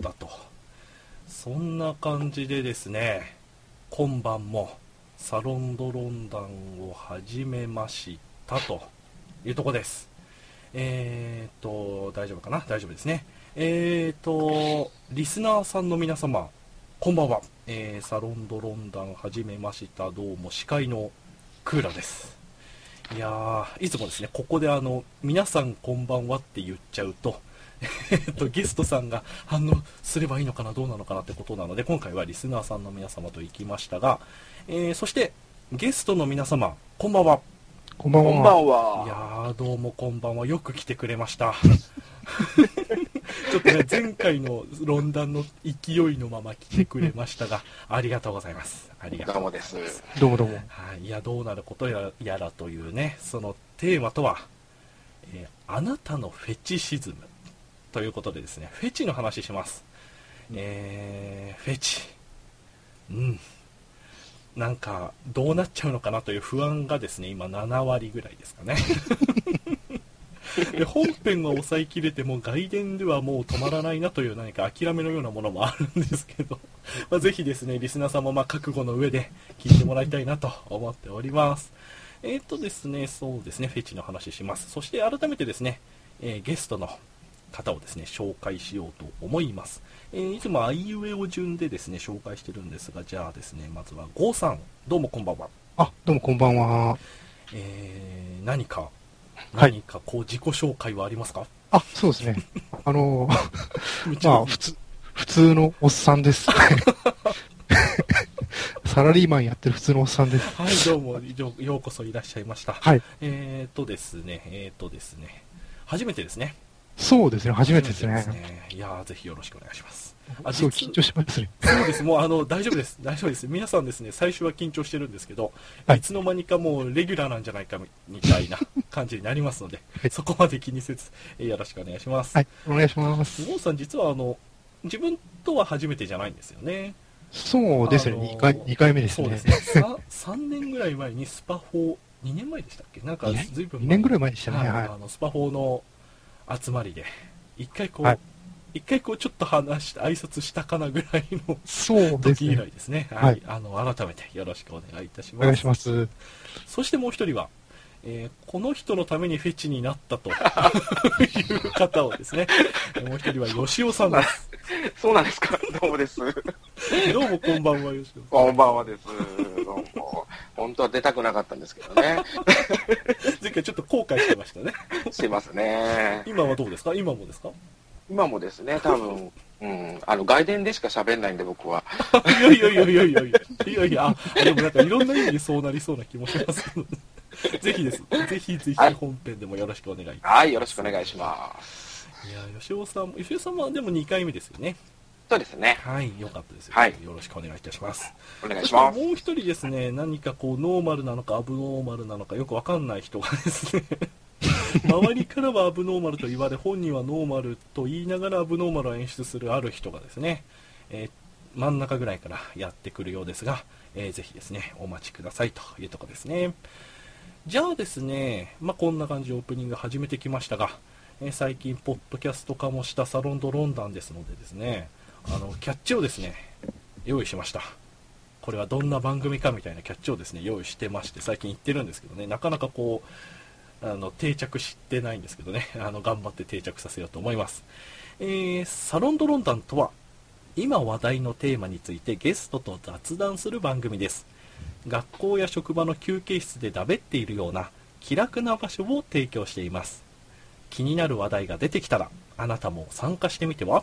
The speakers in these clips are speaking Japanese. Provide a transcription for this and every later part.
ったと。そんな感じでですね、今晩もサロンドロンダンを始めましたというとこです。えーと、大丈夫かな？大丈夫ですね。えーと、リスナーさんの皆様、こんばんは。えーサロンドロンダン始めました。どうも司会のクーラです。いやー、いつもですね、ここであの、皆さんこんばんはって言っちゃうと、えっと、ゲストさんが反応すればいいのかな、どうなのかなってことなので、今回はリスナーさんの皆様と行きましたが、えーそして、ゲストの皆様、こんばんは。こんばんは。こんばんいやどうもこんばんは。よく来てくれました。ちょっとね、前回の論壇の勢いのまま来てくれましたが、ありがとうございます。ありがとうございます。どうもですどうもどうも。はい、いや、どうなることややらというね、そのテーマとは、えーあなたのフェチシズムということでですね、フェチの話します。えー、フェチ。うん。なんか、どうなっちゃうのかなという不安がですね、今7割ぐらいですかね。で本編は抑えきれても外伝ではもう止まらないなという何か諦めのようなものもあるんですけど、まあ、ぜひですね、リスナーさんもまあ覚悟の上で聞いてもらいたいなと思っております。えー、とですね、そうですね、フェチの話します。そして改めてですね、えーゲストの方をですね、紹介しようと思います。えーいつもあいうえお順でですね、紹介してるんですが、じゃあですね、まずはゴーさん、どうもこんばんは。あ、どうもこんばんは。えー何か、はい何かこう自己紹介はありますか、あ、そうですね。あの、むちゃまあ、普通、普通のおっさんです。サラリーマンやってる普通のおっさんです。はい、どうもようこそいらっしゃいました。はい。えーとですね、えーとですね、初めてですね。そうですね、初めてですね。初めていやー、ぜひよろしくお願いします。あすごい実緊張しますね。そうです、もうあの大丈夫です、大丈夫です、皆さんですね、最初は緊張してるんですけど、はいい、つの間にかもうレギュラーなんじゃないかみみたいな感じになりますので、はいそこまで気にせず、えーよろしくお願いします。はい、お願いします。ゴーさん、実はあの自分とは初めてじゃないんですよね。そうですね、あのー2回、二回目ですねそうで。すね。さ 3年ぐらい前にスパフォー、2年前でしたっけ？なんか2ずいぶん2年ぐらい前でしたね。あ。のスパフォーの集まりで、一回こう、はい一回こうちょっと話して挨拶したかなぐらいのそうです時以。ですね。ははいい。あの、改めてよろしくお願いいたします。お願いします。そしてもう一人は、えーこの人のためにフェチになったと いう方をですね、えーもう一人は吉尾さんです。そうなんですか？どうもです。どうもこんばんは、吉尾さん。こんばんはです。どうも。本当は出たくなかったんですけどね。前回ちょっと後悔してましたね。すいませんね。今はどうですか？今もですか？今もですね、多分、うん、あの、外伝でしか喋んないんで、僕は。いやいやいやいやいやいやいやいや、あ、でもなんかいろんな意味でそうなりそうな気もします。ぜひです。ぜひぜひはい本編でもよろしくお願い。いはい、よろしくお願いします。や、吉尾さんも、吉尾さんはでも2回目ですよね。そうですね。はい、よかったですよ。はいよろしくお願いいたします。お願いそします。もう一人ですね、何かこう、ノーマルなのかアブノーマルなのかよくわかんない人がですね、周りからはアブノーマルと言われ、本人はノーマルと言いながらアブノーマルを演出するある人がですね、えー真ん中ぐらいからやってくるようですが、えーぜひですね、お待ちくださいというところですね。じゃあですね、まあ、こんな感じでオープニング始めてきましたが、えー最近、ポッドキャスト化もしたサロンドロンダンですのでですね、あの、キャッチをですね、用意しました。これはどんな番組かみたいなキャッチをですね、用意してまして、最近言ってるんですけどね、なかなかこう、あの、定着してないんですけどね、あの、頑張って定着させようと思います。えー、サロンドロンダンとは、今話題のテーマについてゲストと雑談する番組です。学校や職場の休憩室でだべっているような気楽な場所を提供しています。気になる話題が出てきたら、あなたも参加してみては？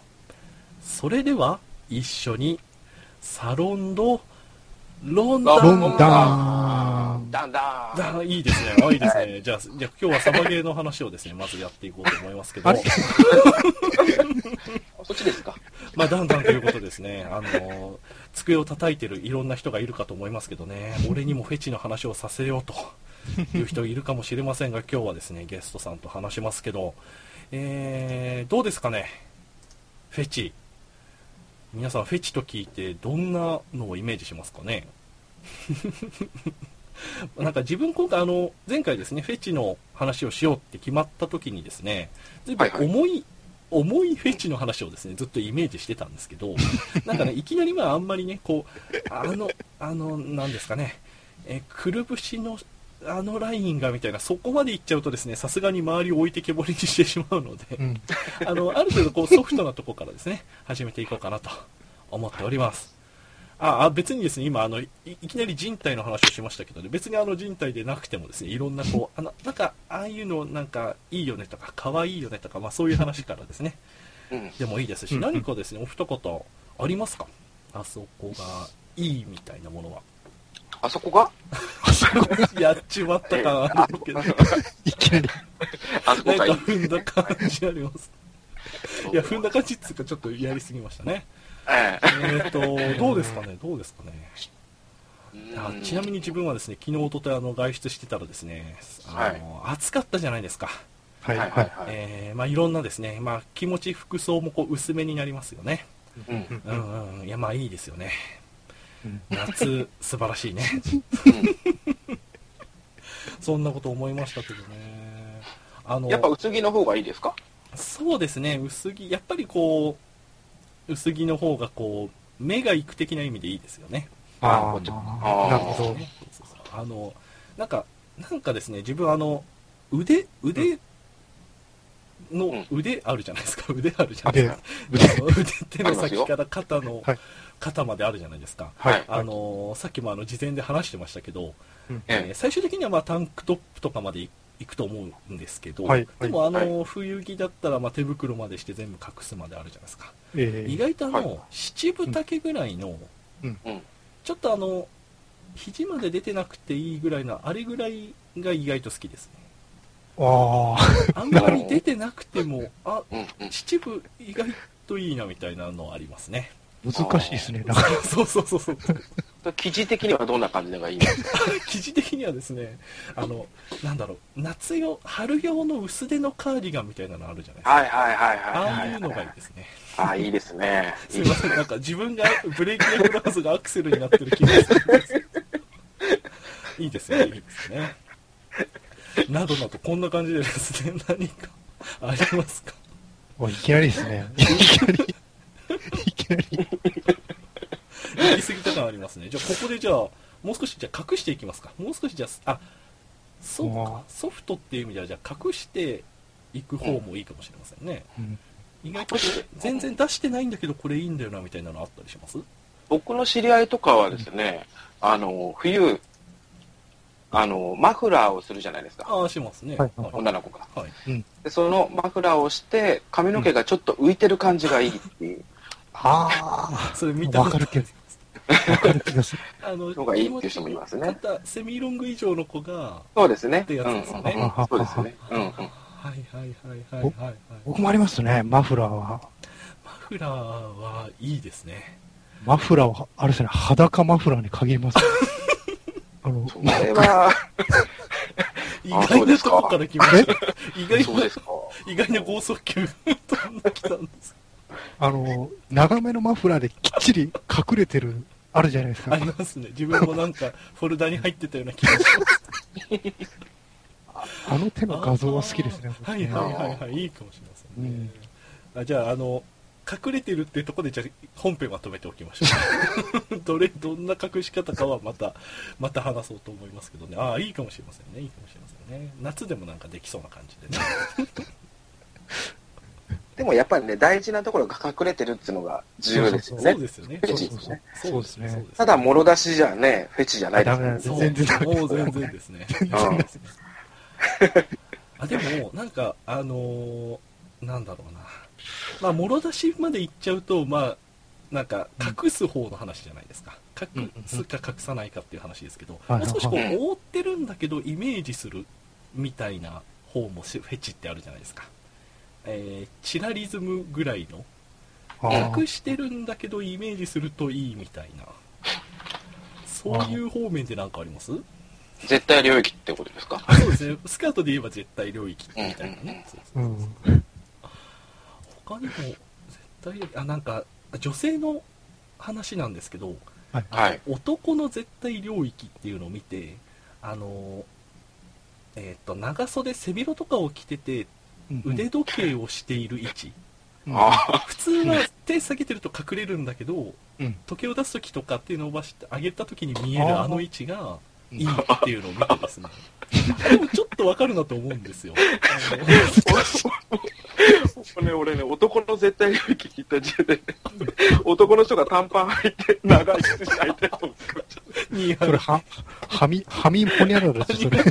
それでは、一緒に、サロンド、ロンダン。ロンダン。だんだん。あいいですね。あいいですね。じゃあ、じゃあ今日はサバゲーの話をですね、まずやっていこうと思いますけど あれ、そっちですか？まあ、だんだんということですね。あの、机を叩いてるいろんな人がいるかと思いますけどね、俺にもフェチの話をさせようという人いるかもしれませんが、今日はですね、ゲストさんと話しますけど、えー、どうですかね、フェチ。皆さん、フェチと聞いて、どんなのをイメージしますかね？なんか自分今回あの前回ですねフェチの話をしようって決まった時にですね随分はいはい。重い重いフェチの話をですね、ずっとイメージしてたんですけど、なんかね、いきなりまああんまりね、こう、あの、あの、なんですかね、えーくるぶしのあのラインがみたいな、そこまでいっちゃうとですね、さすがに周りを置いてけぼりにしてしまうので、うん。あの、ある程度こうソフトなとこからですね、始めていこうかなと思っております。あ、あ別にですね、今あのい、いきなり人体の話をしましたけどね、別にあの人体でなくてもですね、いろんなこう、あの、なんか、ああいうのなんかいいよねとか、可愛いよねとか、まあそういう話からですね、うん。でもいいですし、何かですね、お二方ありますか？あそこがいいみたいなものは。あそこが？やっちまった感あるけど、いきなり。あそこがいい？なんか踏んだ感じあります。いや、踏んだ感じっつうかちょっとやりすぎましたね。ええっと、どうですかね、どうですかね？えあちなみに自分はですね、昨日、おとといあの外出してたらですね、あの暑かったじゃないですか。はい、はいはい。えーまあ、いろんなですね、まあ、気持ち、服装もこう薄めになりますよね。うん。うんうんうん、いや、まあいいですよね。うん夏、素晴らしいね。そんなこと思いましたけどね。あの、やっぱ薄着の方がいいですか？そうですね、薄着、やっぱりこう、薄着の方がこう、目が行く的な意味でいいですよね。あこっちあ、なるほど。そうそうそうあの、なんか、なんかですね、自分あの、腕、腕の、うん腕あるじゃないですか、腕あるじゃないあですか。腕手の先から肩の、はい肩まであるじゃないですか。はい。あのさっきもあの事前で話してましたけど、うん。えーええ。最終的にはまあタンクトップとかまでい行くと思うんですけど、はい。でもあの、は冬着だったらまあ手袋までして全部隠すまであるじゃないですか。え意外とあの、はい。七分丈ぐらいの、うん。うん。ちょっとあの肘まで出てなくていいぐらいのあれぐらいが意外と好きですね。ああ、あんまり 出てなくてもあうんうん。秩父意外といいなみたいなのありますね難しいですね。なんか、そうそうそうそう。生地的にはどんな感じのがいいんですか生地的にはですねあのなんだろう夏用春用の薄手のカーディガンみたいなのあるじゃないですか。はいはいはいはいあはい。あいうのがいいですね。ああ、いいですね。すいませんなんか自分がブレーキレフラーズがアクセルになってる気がするんです。いいですねいいですね。などなどこんな感じでですね何かありますか？おいきなりですね。いきなり、いきなり。言い過ぎた感ありますね。じゃあここでじゃあもう少しじゃあ隠していきますか。もう少しじゃああそうあ。かソフトっていう意味ではじゃあ隠していく方もいいかもしれませんね、うん。意外と全然出してないんだけどこれいいんだよなみたいなのあったりします？僕の知り合いとかはですね、あの、冬、あの、マフラーをするじゃないですか。ああしますね。はい。はい。女の子が。はい。で、そのマフラーをして、髪の毛がちょっと浮いてる感じがいいっていう。ああ、それ見た。わかる気がする。わかる気がする。あののがいいっていう人もいますね肩セミロング以上の子がそうですね。ってやつですよねうんうんうんそうですね。うんうん。はいはいはいはいはいはい僕もありますね、マフラーは。マフラーはいいですねマフラーは、あれですね、裸マフラーに限ります。あの、それは、意外なとこから来ました意外なそうですか。意外な剛速球飛んできたんですあの、長めのマフラーできっちり隠れてる、あるじゃないですか。あ。りますね。自分もなんか フォルダに入ってたような気がします。あの手の画像は好きですね。はいはいはいはい。いいかもしれませんね、あじゃああの隠れてるっていうところでじゃあ本編は止めておきましょう。どれどんな隠し方かはまたまた話そうと思いますけどね。ああいいかもしれませんね。いいかもしれませんね。夏でもなんかできそうな感じでね でもやっぱりね、大事なところが隠れてるっていうのが重要ですよね。そう。ですよね。フェチですね。そうですね。ただ、もろ出しじゃね、フェチじゃないです。あダメなんです。そう全然もう全然ですね。うん。あでも、なんか、あのーなんだろうな。まあ、もろ出しまで行っちゃうと、まあ、なんか、隠す方の話じゃないですか。隠すか隠さないかっていう話ですけど、はいもう少しこう、はい覆ってるんだけど、イメージするみたいな方もしフェチってあるじゃないですか。えーチラリズムぐらいの、隠してるんだけど、イメージするといいみたいな。そういう方面でなんかあります？絶対領域ってことですか？そうですね、スカートで言えば絶対領域みたいなね。他にも絶対領域、あ、なんか、女性の話なんですけど、はい。はい。男の絶対領域っていうのを見て、あの、えっ、と、長袖背広とかを着てて、うん腕時計をしている位置。うん。あ普通は手下げてると隠れるんだけど、うん。時計を出す時とか手伸ばして上げた時に見えるあの位置がいいっていうのを見てですね。でもちょっとわかるなと思うんですよ。あのあ。ね、俺ね、男の絶対領域聞いた時点で、男の人が短パン履いて、長い靴履いてるのを作っちゃうにそれ、は、はみ、はみほにゃららです、それ。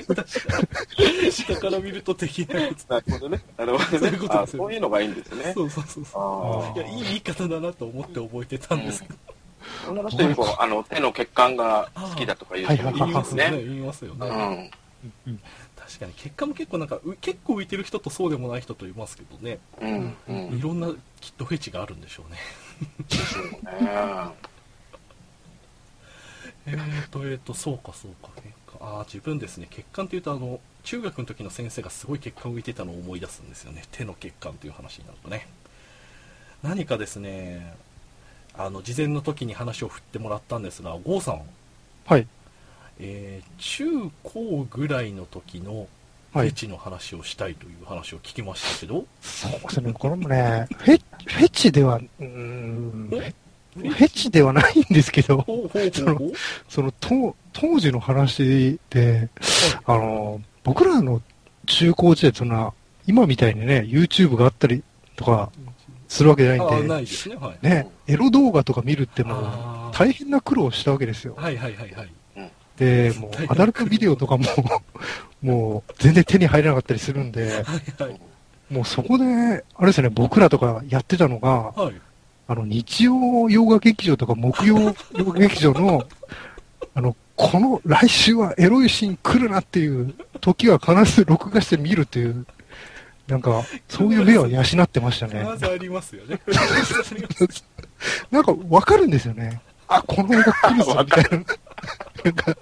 下から見ると的なやつ。なるほどね。なるほどねそういうこと。あですよそういうのがいいんですね。そうそうそうそう。あいや、いい言い方だなと思って覚えてたんですけど。あ。女の人にも、あの、手の血管が好きだとか言う人もいますね。言いますようね。ん。うん。確かに結果も結構なんかう結構浮いてる人とそうでもない人といますけどね、うん。うん。いろんなきっとフェチがあるんでしょうね。ね。えーとえーとそうかそうか。血管ああ自分ですね。血管っていうとあの中学の時の先生がすごい血管浮いてたのを思い出すんですよね。手の血管という話になるとね。何かですねあの事前の時に話を振ってもらったんですが郷さん、はい。えー中高ぐらいの時のフはい。ェチの話をしたいという話を聞きましたけど、そうですね、これもね、フェ、フェチでは、うーん、フェチではないんですけど、ほうほうほうほう。その、当当時の話で、あの、僕らの中高時代っていうのは、今みたいにね、YouTube があったりとかするわけじゃないんで、ないですね。はい。ね、エロ動画とか見るってもう大変な苦労をしたわけですよ。はいはいはいはい。で、もう、アダルトビデオとかも、もう、全然手に入らなかったりするんで、はいはい。もうそこで、あれですね、僕らとかやってたのが、はい。あの、日曜洋画劇場とか木曜 洋画劇場の、あの、この来週はエロいシーン来るなっていう時は必ず録画して見るっていう、なんか、そういう目は養ってましたね。まずありますよねなんかわかるんですよね。あ、この映画来るぞ、みたいな。なんか、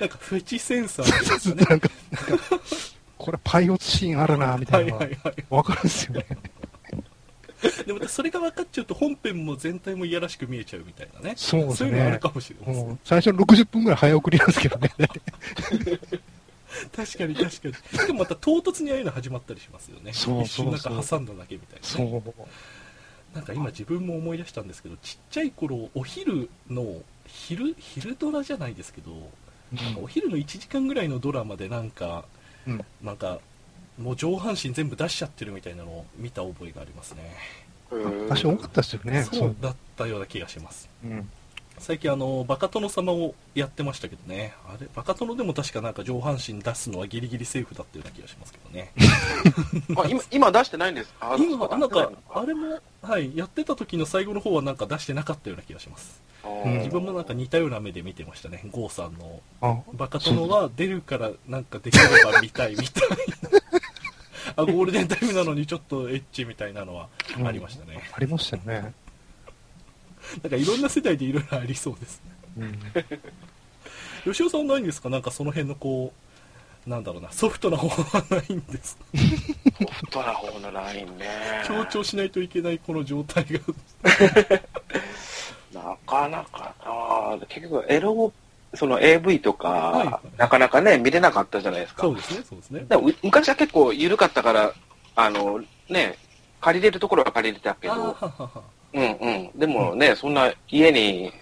なんかフェチセンサーですよねなんか、なんかこれパイオツシーンあるな、みたはいいなのがはいはいわかるんですよね。でまたそれが分かっちゃうと本編も全体もいやらしく見えちゃうみたいなねそうですいうのあるね。かもしれません、もう最初の60分ぐらい早送りなんですけどね。確かに確かに。でもまた唐突にああいうの始まったりしますよね。そう一瞬なんそうそか挟んだだけみたいな、そね、う。なんか今自分も思い出したんですけどちっちゃい頃お昼の昼昼ドラじゃないですけど、なんかお昼の1時間ぐらいのドラマでなんか、うん。なんかもう上半身全部出しちゃってるみたいなのを見た覚えがありますね。私多かったですよね。そう。だったような気がします。うん。最近あのバカ殿様をやってましたけどね。あれバカ殿でも確かなんか上半身出すのはギリギリセーフだったような気がしますけどね。あ今、今出してないんですか？今あなんかあれもはいやってた時の最後の方はなんか出してなかったような気がします。うん自分もなんか似たような目で見てましたね。郷さんの。あ、バカ殿は出るからなんかできれば見たいみたいな。あゴールデンタイムなのにちょっとエッチみたいなのはありましたね、ありましたよね。なんかいろんな世代でいろいろありそうですうん。吉尾さんないんですか？なんかその辺のこうなんだろうなソフトな方はないんです。ソフトな方のラインね。強調しないといけないこの状態が。なかなかな結局、エロ、その AV とか、はいはい。なかなかね、見れなかったじゃないですか。そうですねそうですね。でもう昔は結構緩かったから、あの、ね、借りれるところは借りれたけど、はははうんうん。でもね、そんな家に、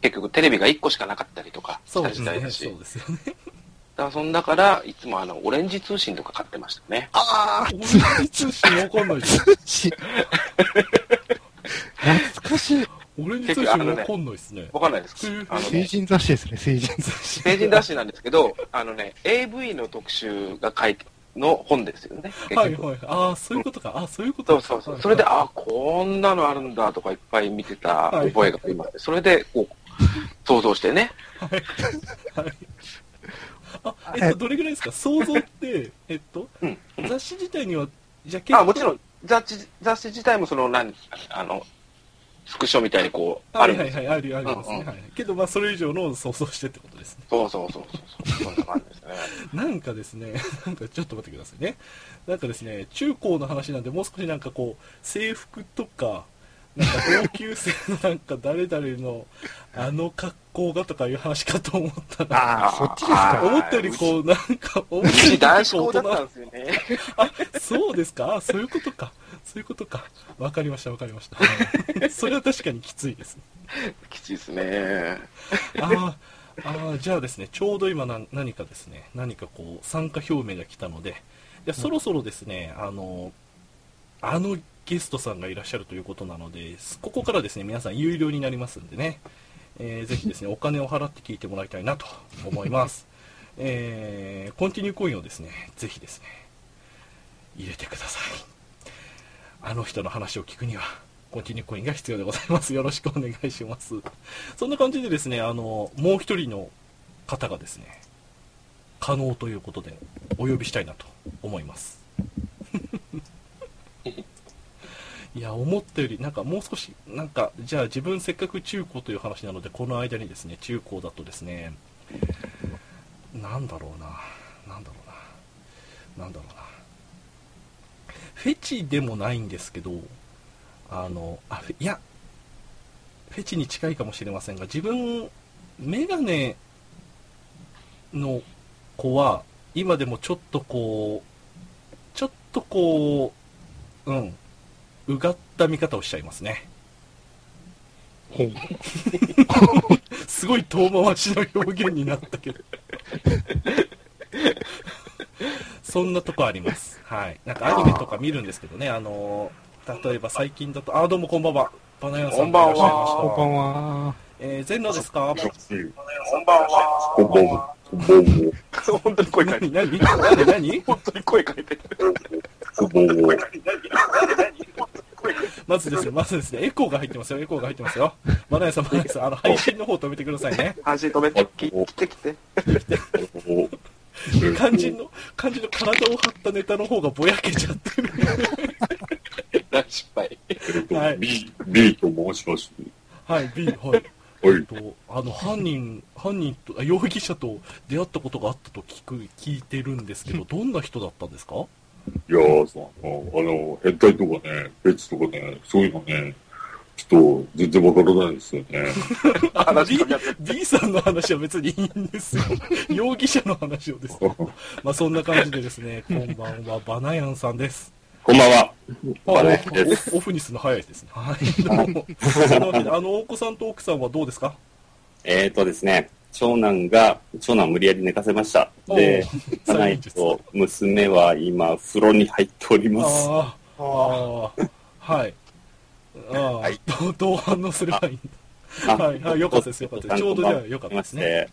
結局テレビが1個しかなかったりとかしたそうですね時代だし、そうですよねだからそんだから、いつもあの、オレンジ通信とか買ってましたね。あオレンジ通信わかんないですし懐かしい。オレンジ通信わかんないですねわかんないですあのね、成人雑誌ですね、成人雑誌。成人雑誌なんですけど、あのね、AV の特集が書いて、の本ですよね。はいはいああそういうことかあそういうことかそうそうそう。それで、あ、こんなのあるんだとかいっぱい見てた覚えがあります。それで、こう、想像してね。はい。あ、えっと、どれぐらいですか？想像って、えっと、うん。雑誌自体には、じゃあ結構あ、もちろん、雑誌、雑誌自体もその、何、あの、スクショみたいにこう、あはるんですよ。いはいはい、あるありますね。うんうんはい。けど、まあ、それ以上の想像してってことですね。そうそうそうそうそんな感じですね。なんかですね、なんかちょっと待ってくださいね。なんかですね、中高の話なんで、もう少しなんかこう、制服とか、なんか同級生のなんか誰々のあの格好がとかいう話かと思ったら、ああ、そっちですか？思ったよりこう、なんか、思うったよりち男子校だったんですよね。あ、そうですか？あ、そういうことか。そういうことか。わかりました、わかりました。は いそれは確かにきついです。きついですね。あーあー、じゃあですね、ちょうど今な何かですね、何かこう、参加表明が来たので、じゃあそろそろですね、あの、あのゲストさんがいらっしゃるということなので、ここからですね、皆さん有料になりますんでね、えーぜひですね、お金を払って聞いてもらいたいなと思います。えーコンティニューコインをですね、ぜひですね、入れてください。あの人の話を聞くには、コンティニューコインが必要でございます。よろしくお願いします。そんな感じでですね、あの、もう一人の方がですね、可能ということで、お呼びしたいなと思います。いや、思ったより、なんかもう少し、なんか、じゃあ自分せっかく中高という話なので、この間にですね、中高だとですね、なんだろうな、なんだろうな、なんだろうな。フェチでもないんですけど、あの、あ、いや、フェチに近いかもしれませんが、自分、メガネの子は、今でもちょっとこう、ちょっとこう、うん、うがった見方をしちゃいますね。ほう すごい遠回しの表現になったけど。そんなとこあります。はい。なんかアニメとか見るんですけどね、あのー例えば最近だと、あ、どうもこんばんは。バナヤンさんがいらっしゃいました。こんばんは。えー、全裸ですか？こんばんは。こんばんは。こんばんは。本当に声変えて何？何？何？何？本当に声変えてこんばんは。まずですね、まずですね、エコーが入ってますよ、エコーが入ってますよ。バナヤンさん、バナヤンさん、あの、配信の方止めてくださいね。配信止めて、切ってきて。肝心の、肝心の体を張ったネタの方がぼやけちゃってる。大失敗。えっとはい B、B と申します。はい、B、はい。はい。とあの犯人犯人とあ容疑者と出会ったことがあったと聞く聞いてるんですけどどんな人だったんですか？いやーさ、あの、変態とかね、フェチとかね、そういうのね、ちょっと全然わからないんですよね。あ B, 話しかけ B さんの話は別にいいんですよ。容疑者の話をです まあそんな感じでですねこんばんは。バナヤンさんです。こんばんは。あバナヤンです。オフオフにするの早いですね。はい。どうあのお子さんと奥さんはどうですか？えーとですね、長男が、長男を無理やり寝かせました。で、家内と娘は今、風呂に入っております。あー。あー。はいはいどう どう反応すればいいんだあはいはいよかったですよかったですちょうどじゃあよかったですね。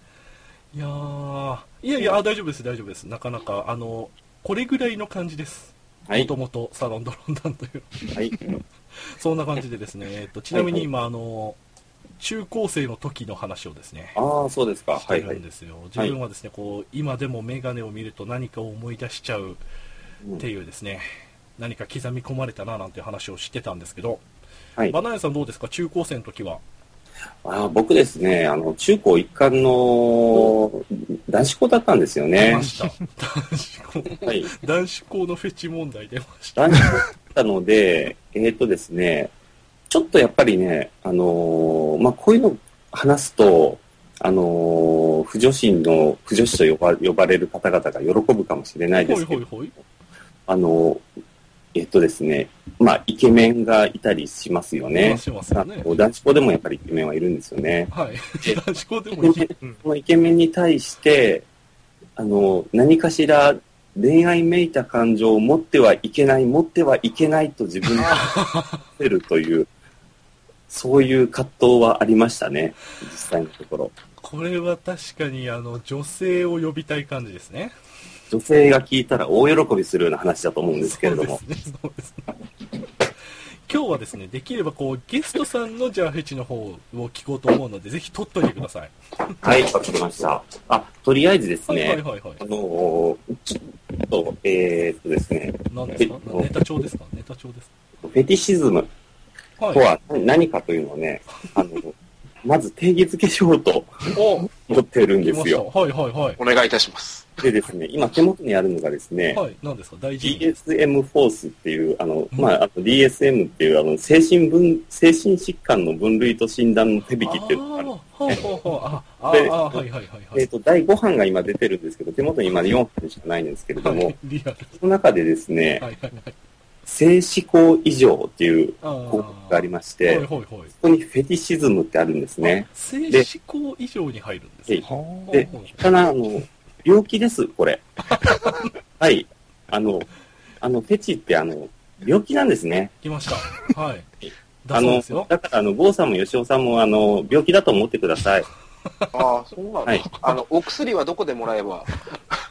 いやーいやいや、あ大丈夫です、大丈夫です。なかなか、あの、これぐらいの感じです。はいもともとサロンドロンダンという。はい。そんな感じでですね、えっと、ちなみに今、あの、中高生の時の話をですね、ああ、そうですか。はいはい。るんですよ。自分はですね、こう、今でもメガネを見ると何かを思い出しちゃうっていうですね、何か刻み込まれたななんて話をしてたんですけど、はいバナヤさんどうですか？中高生の時は。あー僕ですね、あの、中高一貫の男子校だったんですよ出ねま。した。男子校。はい。男子校のフェチ問題出ました。男子校だったので、えーとですね、ちょっとやっぱりね、あのーまあ、こういうの話すと、あのー不女子の、不女子と呼ば呼ばれる方々が喜ぶかもしれないでほすけど、いほいほい。あのーえっとですね、まあ、イケメンがいたりしますよね。しますよね男子校でもやっぱりイケメンはいるんですよね。はい。男子校でもいい。うんこのイケメンに対して、あの、何かしら恋愛めいた感情を持ってはいけない、持ってはいけないと自分にせ るという、そういう葛藤はありましたね、実際のところ。これは確かに、あの、女性を呼びたい感じですね。女性が聞いたら大喜びするような話だと思うんですけれども。そうですね、そうですね。今日はですね、できればこう、ゲストさんのじゃあフェチの方を聞こうと思うので、ぜひ取っといてください。はい、わかりました。あ、とりあえずですはいはいね、はいはいあ。の、ちょっと、えーっとですね、何ですか？えネタ帳ですか？ネタ帳ですフェティシズムかとは何かというのをね、あの、まず定義づけしようとお思ってるんです。よ。はいはいはい。お願いいたします。でですね、今手元にあるのがですね、はい、何ですか？大事 DSM フォースっていう、あの、うんまあ、あと DSM っていう、あの、精神分、精神疾患の分類と診断の手引きっていうのがある。あーほうほうほうあ、あであ、はいはいはいはい。えっ、と、第5版が今出てるんですけど、手元に今4版しかないんですけれども、はい、リアル。その中でですね、はいはいはい。性思考異常っていうあ項目がありまして、はいはいはい。そこにフェティシズムってあるんですね。性思考以上に入るんですね。はで、ただ、あの、病気です、これ。はい。あの、あの、フェチってあの、病気なんですね。来ました。はい。だあの。だから、あの、郷さんも吉尾さんも、あの、病気だと思ってください。ああ、そうなんだ。はいあの、お薬はどこでもらえば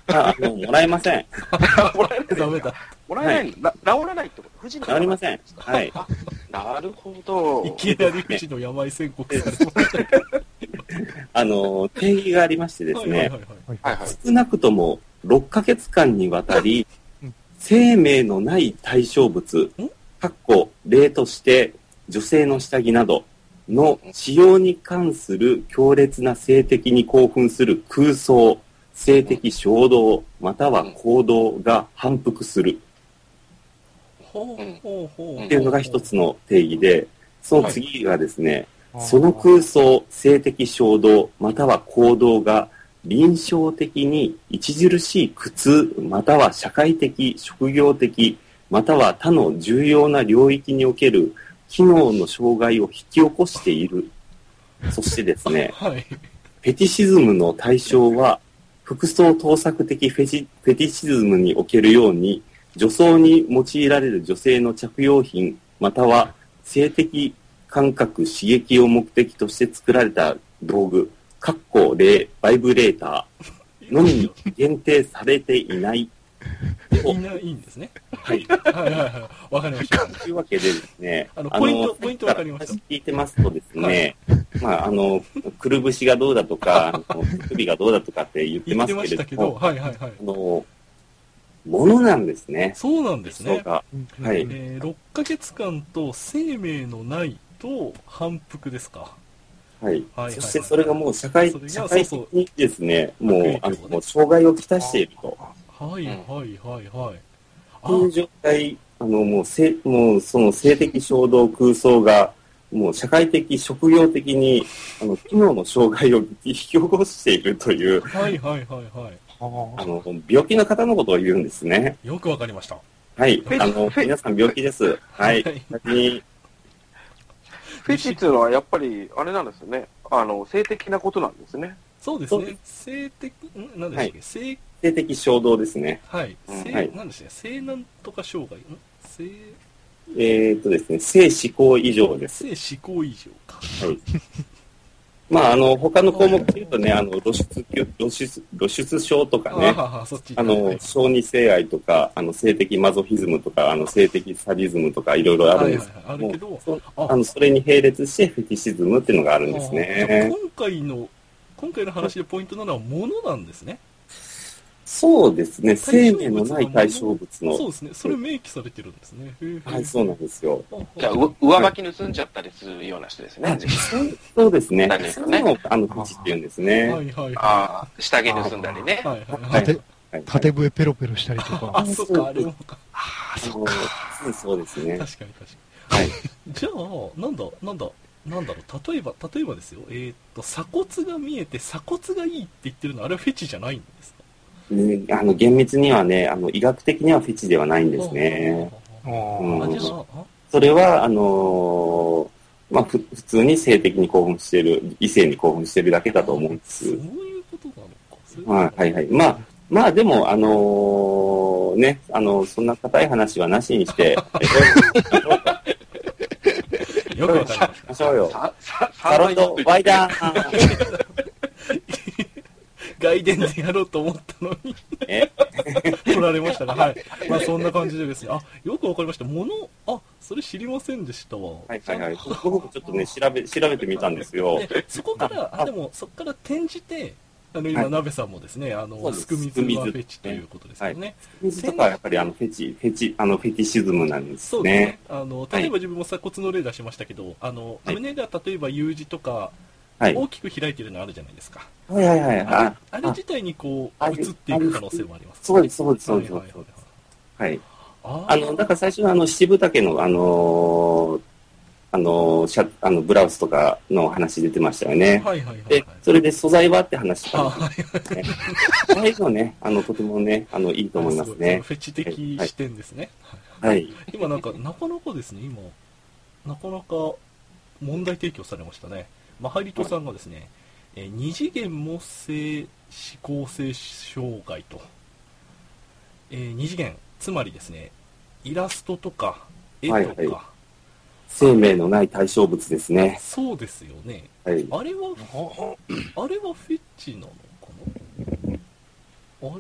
あ、あの、もらえません。もらえない。ダメだ。もらえない。な治らないってこと？富士に治りません。はい。あ、なるほど。いきなり富士の病宣告されましたけあの、定義がありましてでど。すね、はいはいはいはい。はいはい。少なくとも6ヶ月間にわたりうん、生命のない対象物、かっこ例として女性の下着などの使用に関する強烈な性的に興奮する空想、性的衝動、または行動が反復する。っていうのが一つの定義で、その次がですね、あその空想、性的衝動、または行動が臨床的に著しい苦痛、または社会的、職業的、または他の重要な領域における機能の障害を引き起こしている。そしてですね、はい。フェティシズムの対象は、服装盗作的フェチフェティシズムにおけるように、女装に用いられる女性の着用品、または性的感覚刺激を目的として作られた道具、かっこ例、バイブレーターのみに限定されていない。といないんですね。はい。はいはいはい。わかりました。というわけでですね、あのポイントポイントわかりました話聞いてますとですね、まあ、あの、くるぶしがどうだとか、あの首がどうだとかって言ってますましたけれども、はいはいはい。あの、ものなんですね。そうなんですね。そうか。はい。えー、6ヶ月間と生命のないと反復ですか？はい。はいはいそしてそれがもう社会、社会的にですね、もう、あの、もう障害をきたしていると。はいはいはいはい。あこういう状態、あの、もう、せ、もう、その性的衝動、空想が、もう社会的、職業的に、あの、機能の障害を引き起こしているという、はいはいはいはあの、病気の方のことを言うんですね。い。よくわかりました。はい。あの、皆さん病気です。はい。フェチっていうのはやっぱり、あれなんですよね。あの、性的なことなんですね。そうですね。性的、ん？何でしたっけ、性、性的衝動ですね。はい。うん性、はい何でしたっけ？性なんとか障害？ん？性、えーっとですね、性思考異常です。性思考異常か。はい。まあ、あの、他の項目で言うとね、あの、露出、露出、露出症とかねあ、のはい、小児性愛とか、あの、性的マゾヒズムとか、あの、性的サディズムとか、いろいろあるんです。けどもはいはいはい。ああ。あの、それに並列してフェティシズムっていうのがあるんですね。今回の、今回の話でポイントなのは物なんですね。そうですね、生命のない対象物の、そうですね。それ明記されてるんですね。はい、そうなんですよ。じゃあ、う上履き盗んじゃったりするような人ですね。そうですねそうかねいうのをあの、フェチって言うんですね。はいはいはい。ああ、下着盗んだりね。はいはいは。縦、はい縦笛ペロペロしたりとか。あ、そっか、あれもか。ああ、そうそうですね。確かに確かに。はい。じゃあ、なんだ、なんだ、なんだろう、例えば、例えばですよ、えーっと、鎖骨が見えて鎖骨がいいって言ってるのは、あれはフェチじゃないんですか？ねあの、厳密にはね、あの、医学的にはフェチではないんですね。あうん。あ、あじゃあ、あ？それは、あのーまあ、ふ普通に性的に興奮してる、異性に興奮してるだけだと思うんです。そういうことなのか。そういうことはい、はい、はい。まあ、まあでも、あのーね、あの、そんな硬い話はなしにして、よくわかりましましょうよ。サロンド、ワイダーた。外伝でやろうと思ったのに、え？取られましたが、はい。まあ、そんな感じでですね、あ、よくわかりました。物、あ、それ知りませんでしたわ。はい、はい、はい。僕もちょっとね、調べ、調べてみたんですよ。でそこから、あ、でも、そこから転じて、あの、今、はい鍋さんもですね、あの、すすく水はフェチということですよね。水とかはやっぱりあの、フェチ、フェチ、あの、フェティシズムなんですねそうですね。。あの、例えば自分も鎖骨の例出しましたけど、あの、はい胸が例えば U 字とか、はい。大きく開いてるのあるじゃないですか。はいはいはい。あれあ、あれ自体にこう、映っていく可能性もあります。そうです、そうです、そうです。はいはいはいはい。ああの、だから最初のあの、七分丈の、あのーあのーシャあの、ブラウスとかの話出てましたよね。はいはいはいはいで、それで素材はって話あ、とか、はいはい。ああいうのね、あの、とてもね、あの、いいと思いますごね。フェチ的視点ですね。はい。今なんか、なかなかですね、今、なかなか問題提起をされましたね。マハリトさんがですね、えー二次元模性思考性障害と、えー二次元、つまりですね、イラストとか、絵とか、はいはい生命のない対象物ですね。そうですよね。はい。あれは、あれはフェチなのかな？あれは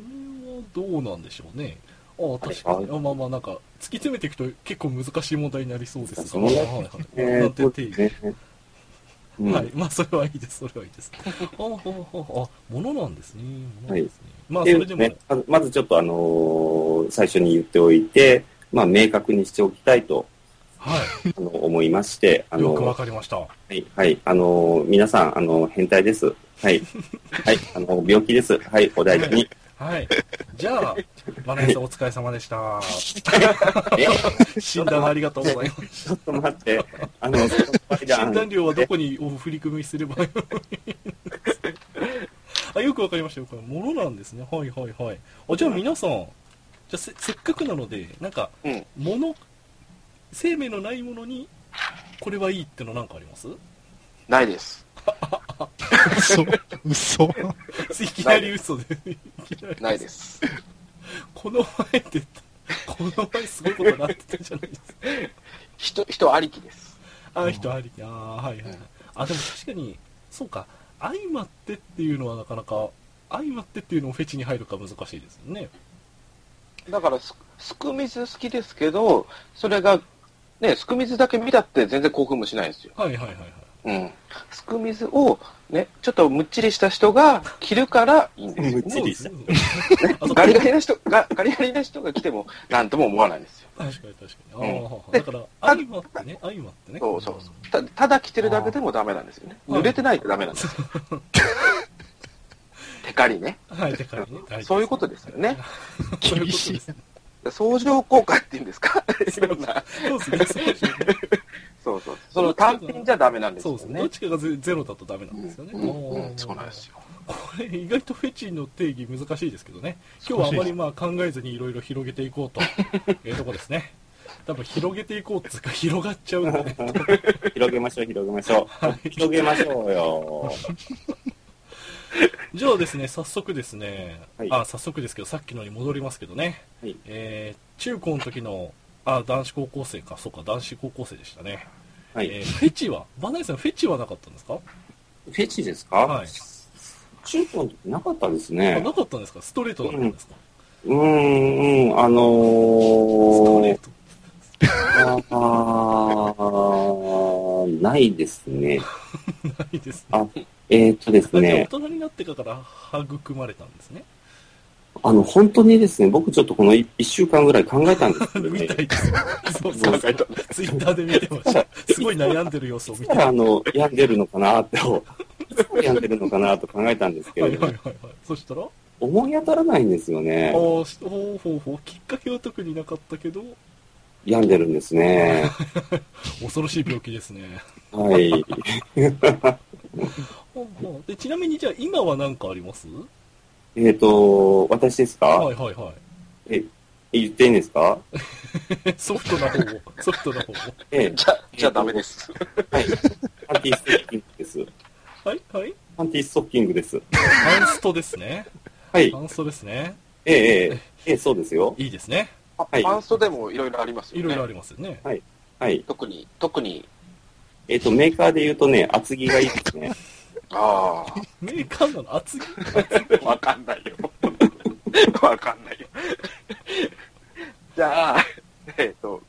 どうなんでしょうね。ああ、確かに。ああまあまあ、なんか、突き詰めていくと結構難しい問題になりそうですが。はいはい。えなんて定義。うんはい。まあ、それはいいです。それはいいです。あ あ、ああ、あ、ものなんですね。ものですね。まあ、そでれでも、ね、まずまずちょっとあのー最初に言っておいて、まあ、明確にしておきたいと、はあの、思いまして、あい。よくわの、かりました。はい、はい、あのー皆さん、あの、変態です。はい。はい、あの、病気です。はい、お大事に。はい。じゃあ、バナナさんお疲れ様でした。え、診断ありがとうございます。ちょっと待って、あの、診断料はどこにお振り込みすればいい？あよくわかりましたよ。これ、ものなんですね。はいはいはい。あじゃあ皆さん、じゃあせせっかくなので、なんか、うん。もの、生命のないものに、これはいいってのなんかあります？ないです。嘘、嘘。いきなり嘘で。ないです。この前って、この前すごいことになってたじゃないですか。人、人ありきです。ああ、人ありき。ああ、はいはい。あ、でも確かに、そうか、相まってっていうのはなかなか、相まってっていうのもフェチに入るか難しいですよね。だからす、すく水好きですけど、それが、ね、すく水だけ見たって全然興奮もしないんですよ。はいはいはいはい。うん。すく水を、ね、ちょっとむっちりした人が着るからいいんですよ。むっちりしたねガリガリな人が、ガリガリな人が来ても、なんとも思わないんですよ。確かに確かに。うんああ、でだから、相まってね、相まってね。そうそうそう。たただ着てるだけでもダメなんですよね。濡れてないとダメなんですよ。テカリね。はい、でかいね。そういうことですよね。厳しい。相乗効果っていうんですか？いろんな。そうですね、そう。そうその単品じゃダメなんですよそうですね。どっね。ちかがゼゼロだとダメなんですよね。うんうんそうなんですよ。これ意外とフェチの定義難しいですけどね。今日はあまりまあ考えずにいろいろ広げていこうと いうとこですね。多分広げていこうっつうか広がっちゃうんでね。広げましょう、広げましょう。広げましょうよ。じゃあですね、早速ですね、はいあ、早速ですけど、さっきのに戻りますけどね、はいえー中高の時の、あ、男子高校生か、そうか、男子高校生でしたね。はい。えーフェチは、バナナさん、フェチはなかったんですか？フェチですか？はい。中高の時なかったですあね。なかったんですか？ストレートだったんですか、うーん、うん、あのストレーー、ト。あーないですね。ないですね。あえー、っとです大ね、人になってから育まれたんですね？あの、本当にですね、僕ちょっとこの一一週間ぐらい考えたんですけどね。そうそうそう。ツイッターで見てました。すごい悩んでる様子を見て。はいつからあの、病んでるのかなって、病んでるのかなと考えたんですけいはいれども、はいはい。そしたら、思い当たらないんですよあね。あ、ほうほうほう。きっかけは特になかったけど、病んでるんですね。恐ろしい病気ですね。はい。でちなみにじゃあ今は何かありますえっと、私ですか、はいはいはい。え、言っていいんですか？ソフトな方を、ソフトな方を。ええ、じゃ、じゃあダメです。はい。パンティストッキングです。はいはい。パンティストッキングです。ハンストですね。はい。ハンストですね。ええ、ええ、ええ、そうですよ。いいですね。はいパンストでもいろいろありますよね。いろいろありますよね。はい。特に、特に、えっと、メーカーで言うとね、厚着がいいですね。あメーカーなの厚着？あ、わかんないよ。わかんないよ。じゃあ、えっ、と、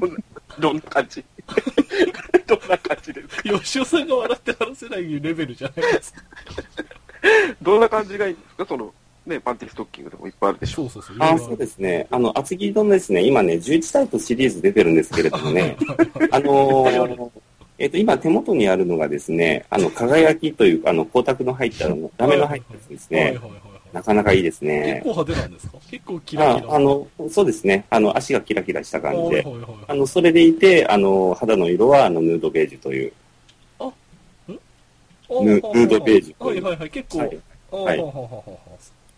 どんな、どんな感じ？どんな感じですか？吉尾さんが笑って話せないレベルじゃないですか。どんな感じがいいんですか？その、ね、パンティストッキングでもいっぱいあるでしょそうそうそう。あそうですね。あの、厚着のですね、今ね、11タイプシリーズ出てるんですけれどもね、あのーえっ、と、今手元にあるのがですね、あの、輝きという、あの、光沢の入った、あの ラメの入ったやつですね。はいはいはいはい。なかなかいいです結ね構。派手なんですか？結構キラキラ。ああの、そうですね。あの、足がキラキラした感じで。あの、それでいて、あの、肌の色は、あの、ヌードベージュという。ヌヌードベージュはいはいはい。結構、はい。あはいははははは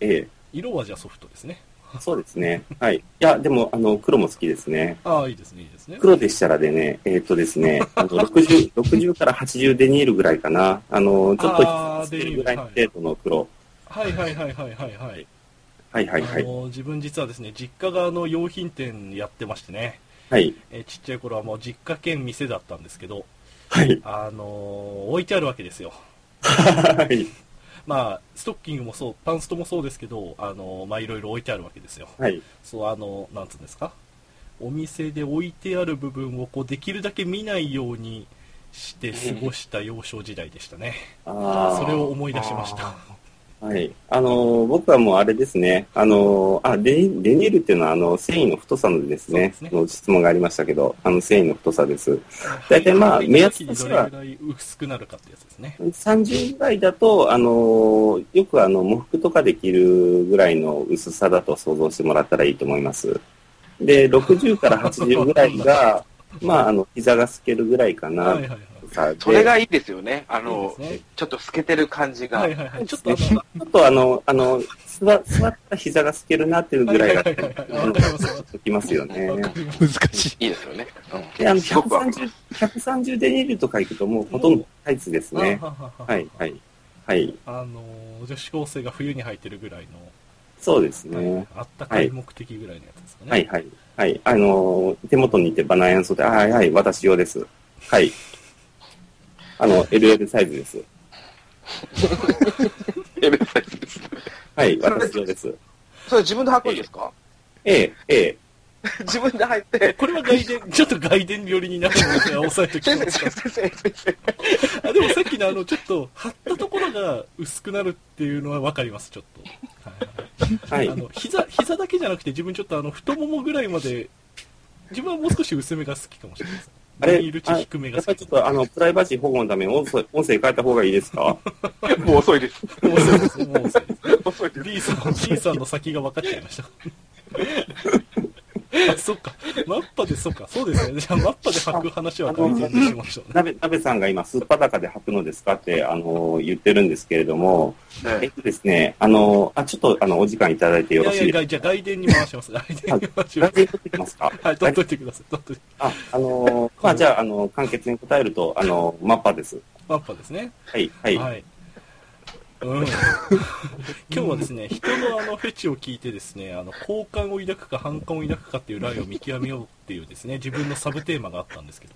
え色はじゃあソフトですね。えそうですね。はい。いや、でも、あの、黒も好きですね。ああ、いいですね、いいですね。黒でしたらでね、えっ、とですね、あの、60、60から80デニールぐらいかな。あの、ちょっとあー低いぐらいの程度の黒。はいはいはいはいはいはい。はいはいはい。あの自分実はですね、実家があの用品店やってましてね、はい。えーちっちゃい頃はもう実家兼店だったんですけど、はい。あのー置いてあるわけですよ。はい。まあ、ストッキングもそう、パンストもそうですけど、あのーまあいろいろ置いてあるわけですよ。はい。そう、あの、なんつうんですか？お店で置いてある部分をこうできるだけ見ないようにして過ごした幼少時代でしたね。ああ。それを思い出しました。はい。あの、僕はもうあれですね。あの、あ、デニデニールっていうのは、あの、繊維の太さのですね、ねの質問がありましたけど、あの、繊維の太さです。大体まあはい目安としてはどれぐらい薄くなるかってやつですね。30ぐらいだと、あの、よくあの、喪服とかで着るぐらいの薄さだと想像してもらったらいいと思います。で、60から80ぐらいが、まあ、あの、膝が透けるぐらいかな。はいはいはい。それがいいですよね。あいいの、ねちょっと透けてる感じが。はいはいはい。ちょっとあの、ちょっとあの、あの、座座った膝が透けるなっていうぐらいが、きますよね。難しい。いいですよね。で、あの、うん。すごくわかる130、130デニールとか行くともうほとんどタイツですね。あはい、はい。はい。あのー、女子高生が冬に履いてるぐらいそうですの、ね。あったかい目的ぐらいのやつですかね。はい、はい。はい。あの、手元にいてバナヤンソで、あはい、はい、私用です。はい。あの、LL サイズです。L サイズです。はい、私用です。それ自分で履くんですか？ええ、ええ。自分で履いて、これは外伝、ちょっと外伝寄りになるので、押さえておきますか？先生、先生。あでもさっきのあの、ちょっと、貼ったところが薄くなるっていうのはわかります、ちょっと。はいあ。の、膝、膝だけじゃなくて、自分ちょっとあの、太ももぐらいまで、自分はもう少し薄めが好きかもしれないです。あれ低めがやっぱりちょっ。と、あの、プライバシー保護のために音声、音声変えた方がいいですか？もう遅いです。もう遅いです、もう遅いです。遅いです。D さん、D さんの先が分かっちゃいました。あ、そっか。マッパで、そっか。そうですね。じゃあ、マッパで履く話は改善でしましょうね。鍋、鍋さんが今、スーパー高で履くのですかって、あの、言ってるんですけれども、えっとですね、あの、あ、ちょっと、あの、お時間いただいてよろしいいやいや、ですじゃあ、外伝に回します。外伝に回しかます。外伝取ってきますか？はい、取っといてください。取っといて。あ、あの、まあ、じゃあ、あの、簡潔に答えると、あの、マッパです。マッパですね。はい、はい。はい。うん、今日はですね、人のあのフェチを聞いてですね、あの好感を抱くか反感を抱くかっていうラインを見極めようっていうですね、自分のサブテーマがあったんですけど、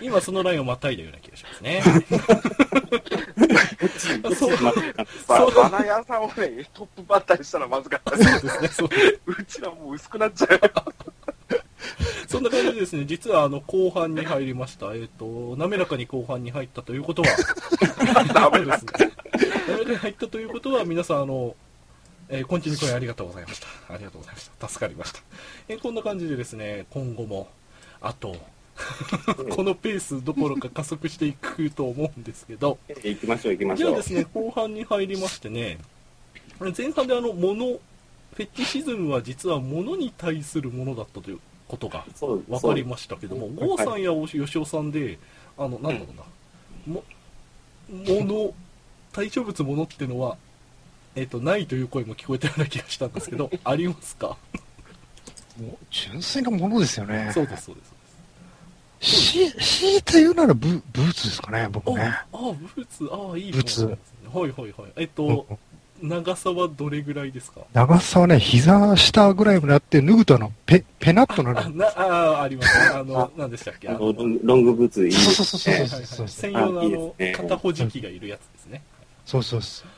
今そのラインをまたいだような気がしますね。そうババナヤさんをね、トップバッターにしたらまずかったです。そうですね、そううちらもう薄くなっちゃう。そんな感じでですね、実はあの後半に入りました。えっ、と、滑らかに後半に入ったということは、ダメだですね。滑らかに入ったということは、皆さん、あの、えー、コンチニコインありがとうございました。ありがとうございました。助かりました。えーこんな感じでですね、今後も、あと、このペースどころか加速していくと思うんですけど、行きましょう、行きましょうじゃあで。すね、後半に入りましてね、前半であの、物、フェティシズムは実は物に対するものだったということが分かりましたけども、郷さんやお吉尾さんで、あの、なんだろうな、も、物、対象物物ってのは、えっ、と、ないという声も聞こえたような気がしたんですけど、ありますか？もう純粋なものですよね。そうです、そうです。し、強いて言うならブブーツですかね、僕ね。あ、あ、ブーツ、あ、いいブーツはいはいはい。えっ、と、長さはどれぐらいですか？長さはね、膝下ぐらいまであって、脱ぐとあの、ペ、ペナットなあ、の。な、あ、ありますね。あの、何でしたっけ？あのあの、ロングブーツいいですそうそうそうねそうはいはい専用のあのですね肩保持機がいるやつですね。そうそうそう。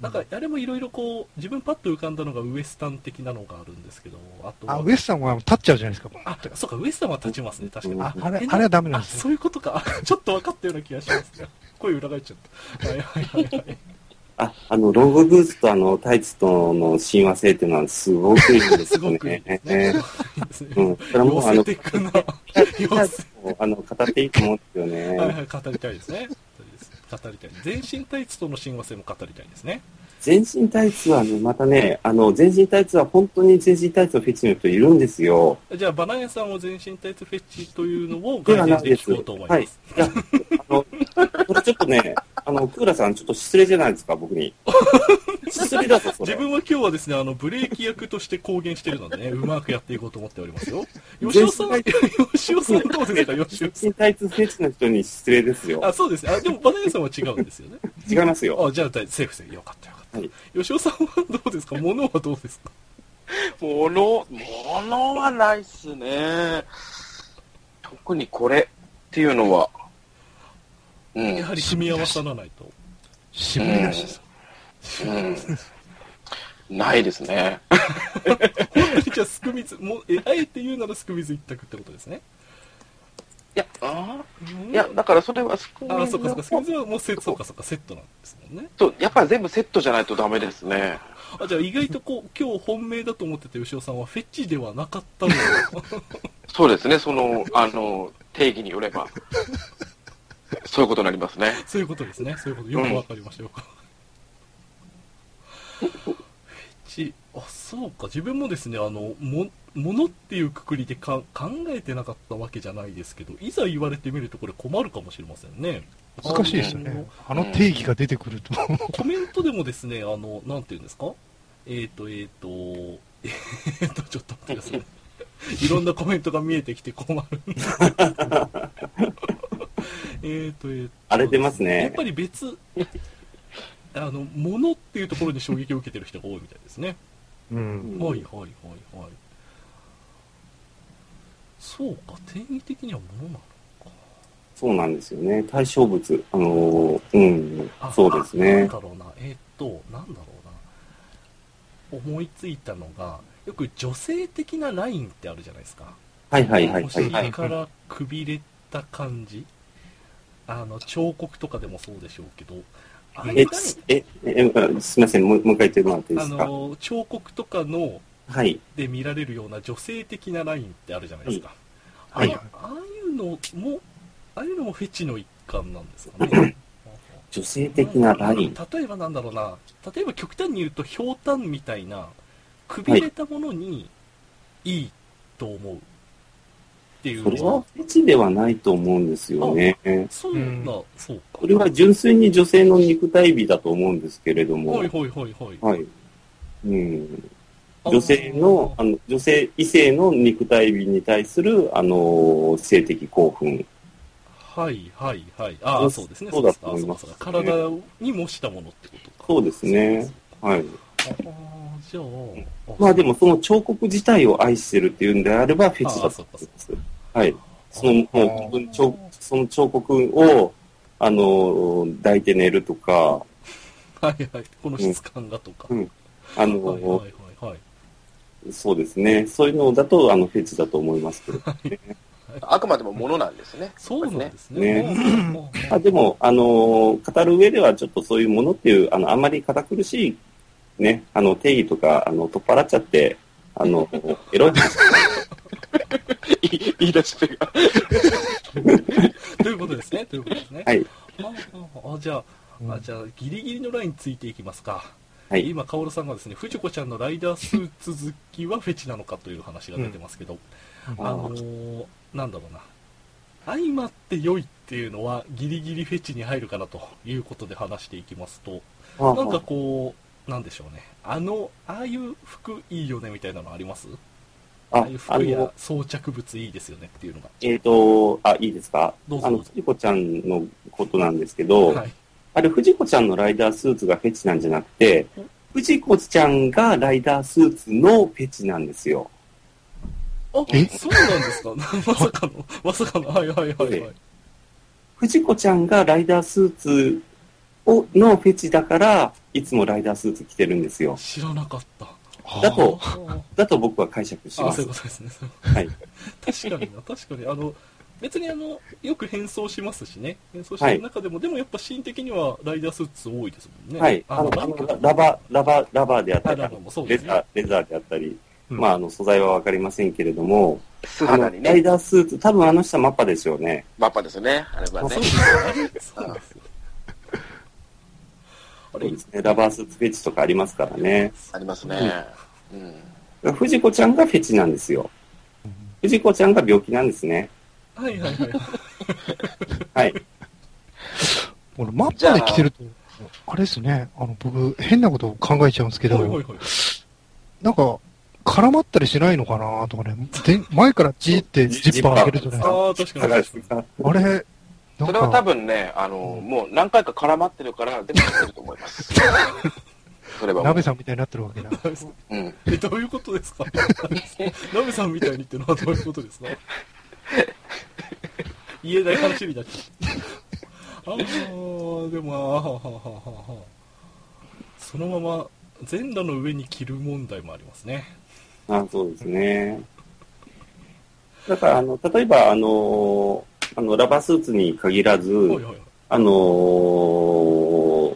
なんか、あれもいろいろこう、自分パッと浮かんだのがウエスタン的なのがあるんですけど、あとはあ、ウエスタンは立っちゃうじゃないですか。あ、そうか、ウエスタンは立ちますね、確かに。うんあ、あれえ、あれはダメなんあ、ですよ。そういうことか。あちょっと分かったような気がしますね。声裏返っちゃった。はいはいはいはい。あ、あの、ロングブーツとあの、タイツとの親和性っていうのはすごくいいんですね。すね。うん。それはもうあのあの、語っていいと思うんですよね。はいはい、語りたいですね。語りたい。全身タイツとの親和性も語りたいですね。全身タイツはね、またね、あの、全身タイツは本当に全身タイツのフェチの人いるんですよ。じゃあ、バナヤさんは全身タイツフェチというのを概。念で聞こうと思いはい。います。や、あの、これちょっとね、あの、クーラさんちょっと失礼じゃないですか、僕に。失礼だぞ。自分は今日はですね、あの、ブレーキ役として公言してるのでね、うまくやっていこうと思っておりますよ。吉尾さん、吉尾さんどうですか、吉尾さ全身タイツフェチの人に失礼ですよん。。あ、そうですね。あ、でもバナヤさんは違うんですよね。違いますよ。あ、じゃあ、セーフセーフ。よかったよかった。はい吉尾さんはどうですか？物はどうですか？もの、ものはないっすね。特にこれっていうのは、うん。やはり組み合わさらないと。渋みなしさ。うん。ないですね。本当にじゃあ、すくみず、もう、え、あえて言うならすくみず一択ってことですね。いや、あーいや、だからそれは少あ、そっかそっか、すくみいずはもうセット、そうかそうか、セットなんですもんね。と、やっぱり全部セットじゃないとダメですね。あ、じゃあ意外とこう、今日本命だと思ってた吉尾さんはフェチではなかったのそうですね、その、あの、定義によれば。そういうことになりますね。そういうことですね。そういうこと。よくわかりましたよ。フェチ、あ、そうか。自分もですね、あの、も、ものっていうくくりでか考えてなかったわけじゃないですけど、いざ言われてみるとこれ困るかもしれませんね。難しいですよね。あの定義が出てくると。コメントでもですね、あの、なんていうんですか？えっ、ー、と、えっ、ー、と、えっ、と、ちょっと待ってください。いろんなコメントが見えてきて困るんですけど。えっと、えっと。荒れてますねやっぱり別、あの、ものっていうところに衝撃を受けてる人が多いみたいですね。うん。はいはいはいはい。そうか、定義的にはものなのか。そうなんですよね。対象物。あのーうんあ、そうですあなんね。だろうな、えーっと、なんだろうな。思いついたのが、よく女性的なラインってあるじゃないですか。はいはいはいおはい。はい尻からくびれた感じ。あの、彫刻とかでもそうでしょうけど、ええ、え、えすみません、もうもう一回言ってもらっていいであすか？の、彫刻とかの、はい。で見られるような女性的なラインってあるじゃないですか。はいあああいうのも、ああいうのもフェチの一環なんですかね。女性的なライン。例えばなんだろうな、例えば極端に言うと、ひょうたんみたいな、くびれたものにいいと思うっていうそれのは、はフェチではないと思うんですよね。そうな、そうか。これは純粋に女性の肉体美だと思うんですけれども。はいはいはいはい。はい。うん。女性の、あの、女性、異性の肉体美に対する、あの、性的興奮。はいはいはい。ああ、そうですね。そうだと思います体に模したものってことか。そうですね。はい。ああ、じゃあ。まあでも、その彫刻自体を愛してるっていうんであれば、フェチだと思います。はい。その、もう彫、その彫刻を、あの、抱いて寝るとか、はいはい。この質感がとか。うんあの、はいはいはいはい。そうですね。そういうのだと、あの、フェチだと思いますけど。あくまでもものなんですね。そうなんですね。ねあでも、あのー語る上ではちょっとそういうものっていう、あの、あんまり堅苦しい、ね、あの、定義とか、あの、取っ払っちゃって、あの、エロい話。言い出し手が。ということですね。ということですね。はい。あじゃあ、あじゃあ、ギリギリのラインついていきますか。はい。今、カオルさんがですね、藤子ちゃんのライダースーツ好きはフェチなのかという話が出てますけど、あのーなんだろうな。相まって良いっていうのはギリギリフェチに入るかなということで話していきますと、あなんかこう、なんでしょうね。あの、ああいう服いいよねみたいなのあります？あああいう、あ服やの、装着物いいですよねっていうのが。えっ、と、あ、いいですか？あの、どうぞどうぞ藤子ちゃんのことなんですけど、はい。あれ、藤子ちゃんのライダースーツがフェチなんじゃなくて、藤子ちゃんがライダースーツのフェチなんですよ。あ、え？そうなんですか？まさかの、まさかの、はいはいはいはい。藤子ちゃんがライダースーツをのフェチだから、いつもライダースーツ着てるんですよ。知らなかった。だと、あだと僕は解釈しあ、ますそういう。ことですね。はい。確かにな、確かに。あの、別にあの、よく変装しますしね。変装してる中でも、でもやっぱシーン的にはライダースーツ多いですもんね。はい。あの、あのラバー、ラバー、ラバーであったり、ねレザー、レザーであったり、うんまあ、あの、素材はわかりませんけれども、素あの肌にね、ライダースーツ、多分あの人はマッパですよね。マッパですよね、あれはねそう。ですよ。あれそうですね。ラバースーツフェチとかありますからね。ありますね。うん。藤子ちゃんがフェチなんですよ。藤子ちゃんが病気なんですね。はいはいはい。はい。このマッパで来てると、あれですね、あの、僕、変なことを考えちゃうんですけど、はいはいはい。なんか、絡まったりしないのかなとかね、で前からジーってジッパー開けるじゃないですか。ああ、確かに。あれ、なんそれは多か、分ね、あの、もう何回か絡まってるから、でも知ってると思います。それはもう鍋さんみたいになってるわけだ。うん。え、どういうことですか？ナベさんみたいにってのはどういうことですか？言えない話になっちゃう。ああ、でも、ああ、はははははそのまま全裸の上に着る問題もありますね。あそうですね。だから、あの、例えば、あの、あの、ラバースーツに限らず、はいはいはい。あのー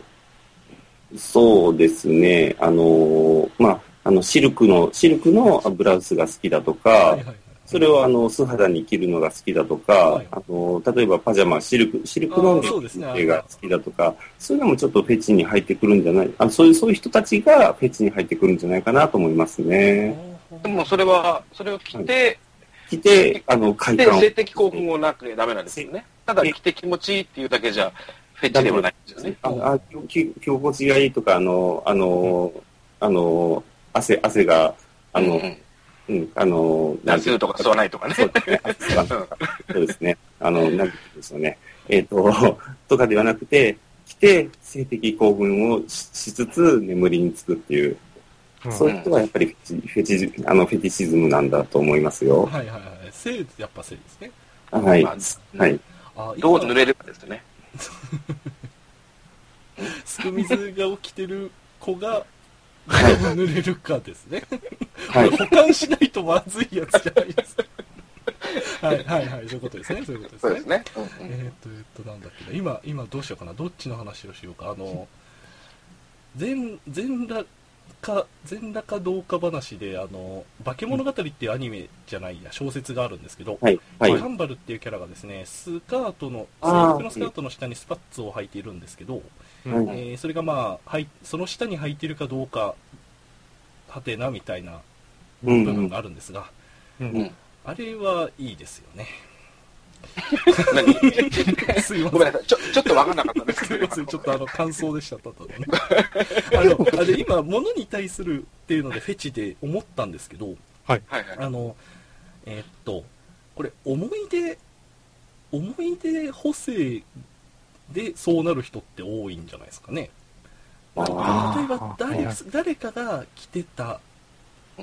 そうですね、あのーまあ、あの、シルクの、シルクのブラウスが好きだとか、はいはいはい。それをあの、素肌に着るのが好きだとか、はいあの、例えばパジャマ、シルク、シルクのあーそうですね系が好きだとか、そういうのもちょっとフェチに入ってくるんじゃない、あそういう、そういう人たちがフェチに入ってくるんじゃないかなと思いますね。でもそれは、それを着て、着て、あの、快で、感を。性的興奮をなくダメなんですよね。ただ着て気持ちいいっていうだけじゃ、フェチではないんですよね。あがいいとか、あの、あの、あの、汗、汗が、あの、うんうん、あの、なんていう夏とか吸わないとかね。そうですね。そうですね。あの、なんていうんでしょうね。えっ、と、とかではなくて、来て、性的興奮をししつつ、眠りにつくっていう、うんそういう人はやっぱりフェチ、フェチジ、あの、フェティシズムなんだと思いますよ。はいはいはい。性やっぱ性ですね。はい。まあはい。あどう濡れるかですよね。すく水が起きてる子が、濡れるかですね。はい。保管しないとまずいやつじゃないですか。はいはいはい、そういうことですね。そういうことでね。そうですすね。うんうんえーっと、えーっと、なんだっけな。今、今どうしようかな。どっちの話をしようか。あの、全、全裸か、全裸かどうか話で、あの、化け物語っていうアニメじゃないや、小説があるんですけど、はい。はい。ハンバルっていうキャラがですね、スカートの、制服のスカートの下にスパッツを履いているんですけど、はいえーそれがまあ、はい、その下に履いているかどうか、はてなみたいなうん部分があるんですが、うん。うんあれはいいですよね。何？すいません。ごめんなさい。ちょ、ちょっとわかんなかったんです。け どすいません、ちょっとあの、感想でした、ただのね。あの、あれ今、物に対するっていうのでフェチで思ったんですけど、はいはい。あの、えーっと、これ、思い出、思い出補正でそうなる人って多いんじゃないですかね。あ例えば誰はい誰かが着てた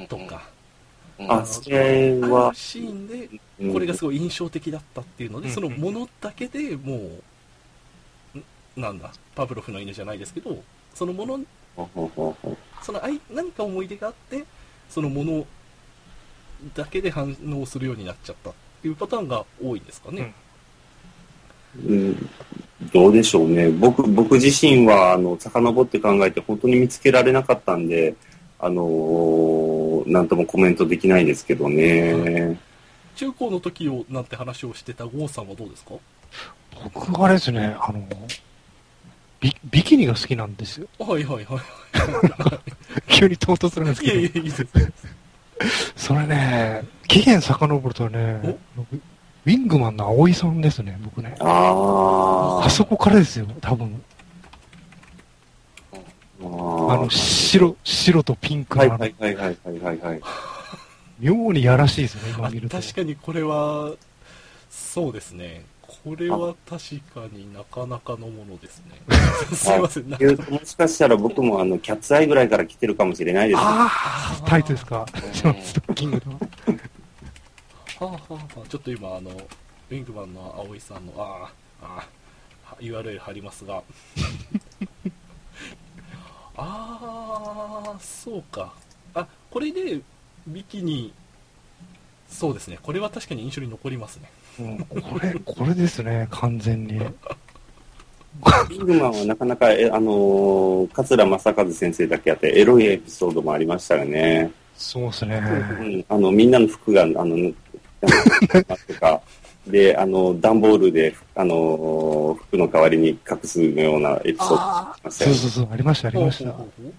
とか、うん。あ、それあはる、シーンでうん。これがすごい印象的だったっていうので、うん。そのものだけでもう、んなんだ、パブロフの犬じゃないですけど、そのもの、その愛何か思い出があって、そのものだけで反応するようになっちゃったっていうパターンが多いんですかね。うんどうでしょうね。僕、僕自身は、あの、遡って考えて本当に見つけられなかったんで、あのーなんともコメントできないですけどね。中高の時をなんて話をしてた郷さんはどうですか？僕はあれですね、あの、ビビキニが好きなんですよ。はいはいはい。急に唐突なんですいやいや、けど。いいです。それね、期限遡るとね、ウィングマンの葵さんですね、僕ね。ああそこからですよ、多分。あ。あの、白、白とピンクはいのあの、はいはいはいはいはいはい。妙にやらしいですね、今あ見ると。確かにこれは、そうですね。これは確かになかなかのものですね。すいません、なんかもしかしたら僕もあの、キャッツアイぐらいから来てるかもしれないです。ああ、タイトですか？ストッキングの。はあ、はあはあ、ちょっと今、あの、ウィングマンの葵さんの、ああ、ああ、URL 貼りますが。ああ、そうか。あ、これで、ビキニ、そうですね。これは確かに印象に残りますね。うん、これ、これですね、完全に。ビッグマンはなかなか、えあのー桂正和先生だけあって、エロいエピソードもありましたよね。そうですね。うん、あの、みんなの服が、あの、なんかとか、で、あの、段ボールで、あの、服の代わりに隠すようなエピソードありましたよねそうそうそう、ありました、ありました。ほう。ほうほう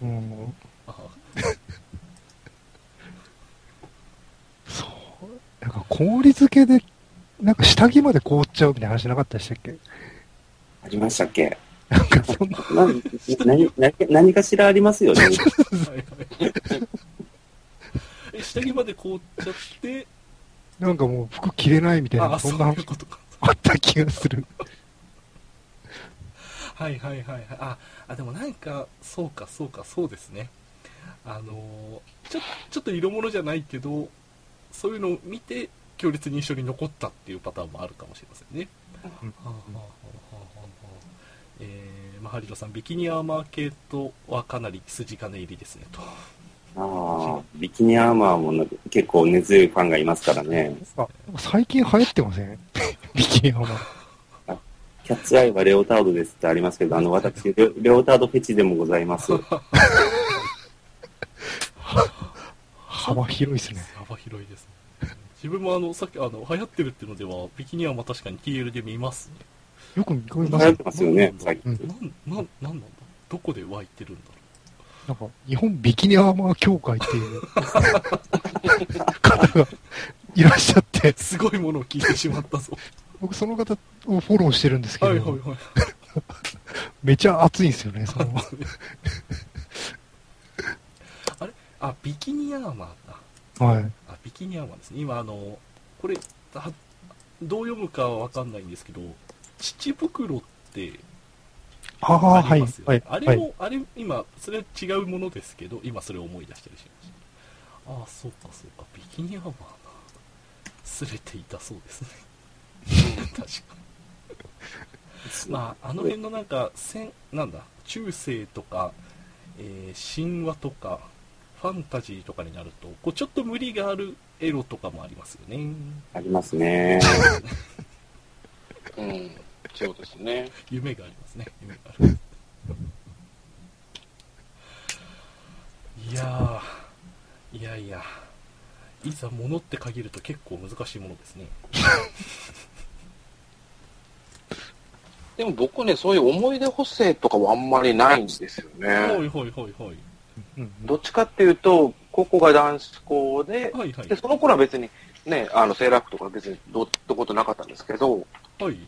ほう。うん、あ そう。なんか氷漬けで、なんか下着まで凍っちゃうみたいな話なかったでしたっけ？ありましたっけ？なんかそんな、な何何何かしらありますよね。え 下着まで凍っちゃって、なんかもう服着れないみたいな、ああ、そんいうことか。あった気がする。はいはいはいはい。あ、あでもなんか、そうかそうか、そうですね。あのーちょ、ちょっと色物じゃないけど、そういうのを見て、強烈に印象に残ったっていうパターンもあるかもしれませんね。えー、まあ、ハリドさん、ビキニアーマー系とはかなり筋金入りですね、と。ああ、ビキニアーマーもな結構根強いファンがいますからね。あ、最近流行ってません？ビキニアマ。キャッツアイはレオタードですってありますけど、あの、私、レレオタードフェチでもございます。幅広いですね。幅広いですね。自分もあの、さっき、あの、流行ってるっていうのでは、ビキニアーマー確かに TL で見ますね。よく見かけますよ流行って。ますよね、最うん近。なん、なん、なんなんだ？どこで湧いてるんだ？ろなんか、日本ビキニアーマー協会っていう方がいらっしゃってう。、すごいものを聞いてしまったぞ。僕その方をフォローしてるんですけど、はいはいはい。めちゃ熱いんですよね、その。あれ？あ、ビキニアーマーだ。はい。あ、ビキニアーマーですね。今、あの、これ、はどう読むかはわかんないんですけど、乳袋ってああ、はいありますよ、ねはい、あれも、はい。あれ、今、それは違うものですけど、今それを思い出したりしました。ああ、そうかそうか、ビキニアーマーな。すれていたそうですね。確かに。まあ、あの辺のなんか、戦、なんだ、中世とか、えー神話とか、ファンタジーとかになると、こう、ちょっと無理があるエロとかもありますよね。ありますね。うん。そうですね。夢がありますね。夢がある。いやー、いやいや、いざ物って限ると結構難しいものですね。でも僕ね、そういう思い出補正とかはあんまりないんですよね。はいはいはいはい。うんどっちかっていうと、ここが男子校で、はいはいで、。その頃は別にね、あの、セーラー服とか別にどうってことなかったんですけど、はい。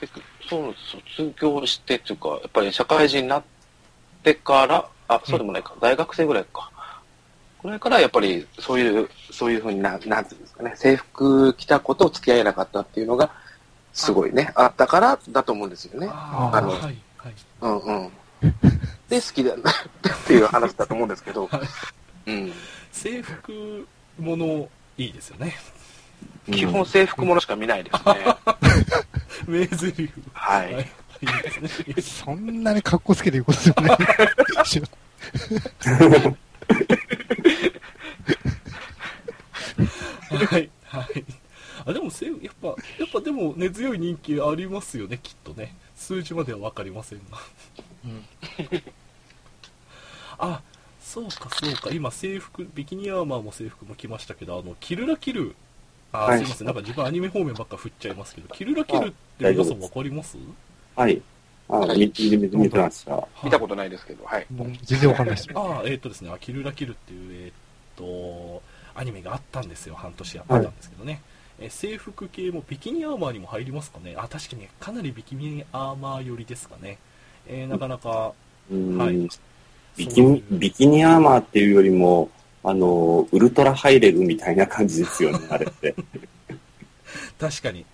結局、そう、卒業してっていうか、やっぱり社会人になってから、あ、そうでもないか、大学生ぐらいか。これからやっぱりそういう、そういうふうにな、なんていうんですかね、制服着たことを付き合えなかったっていうのが、すごいね、あったからだと思うんですよね。あのはいはい。うんうん。で、好きだなっていう話だと思うんですけど、はいうん。制服もの、いいですよね。基本制服ものしか見ないですね。名台詞。ははい。いい。いですね。そんなに格好つけて言うことですよね。はい。はい。あ、でもせ、やっぱ、やっぱでも根強い人気ありますよね、きっとね。数字まではわかりませんが。うんあ、そうかそうか。今制服、ビキニアーマーも制服も来ましたけど、あの、キルラキル。あ、はいすいません。なんか自分アニメ方面ばっか振っちゃいますけど、キルラキルって皆さんわかります？はい。あ、見て、見て、見てました。見たことないですけど、はい。もう全然わかんないです。ああ、えっ、とですね、あキルラキルっていう、えっ、と、アニメがあったんですよ。半年やってたんですけどね。えー制服系もビキニアーマーにも入りますかね？あ、確かにかなりビキニアーマー寄りですかね。えーなかなか、うんはいビキビキニアーマーっていうよりも、あの、ウルトラハイレグみたいな感じですよね、あれって。確かに。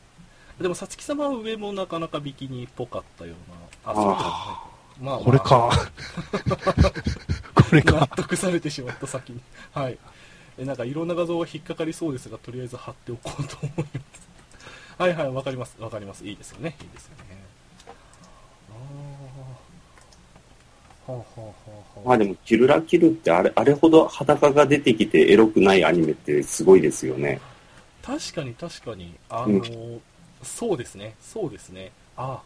でも、さつき様は上もなかなかビキニっぽかったような。あ、そうでもない。まあ、まあこれか。これ納か。得されてしまった先に。はい。えなんかいろんな画像が引っかかりそうですが、とりあえず貼っておこうと思います。はいはい、わかります。わかります。いいですよね。いいですよね。あーははあ、はあはあまあでも、キルラキルってあれ、あれほど裸が出てきてエロくないアニメってすごいですよね。確かに確かに、あの、そうですね、そうですね。あ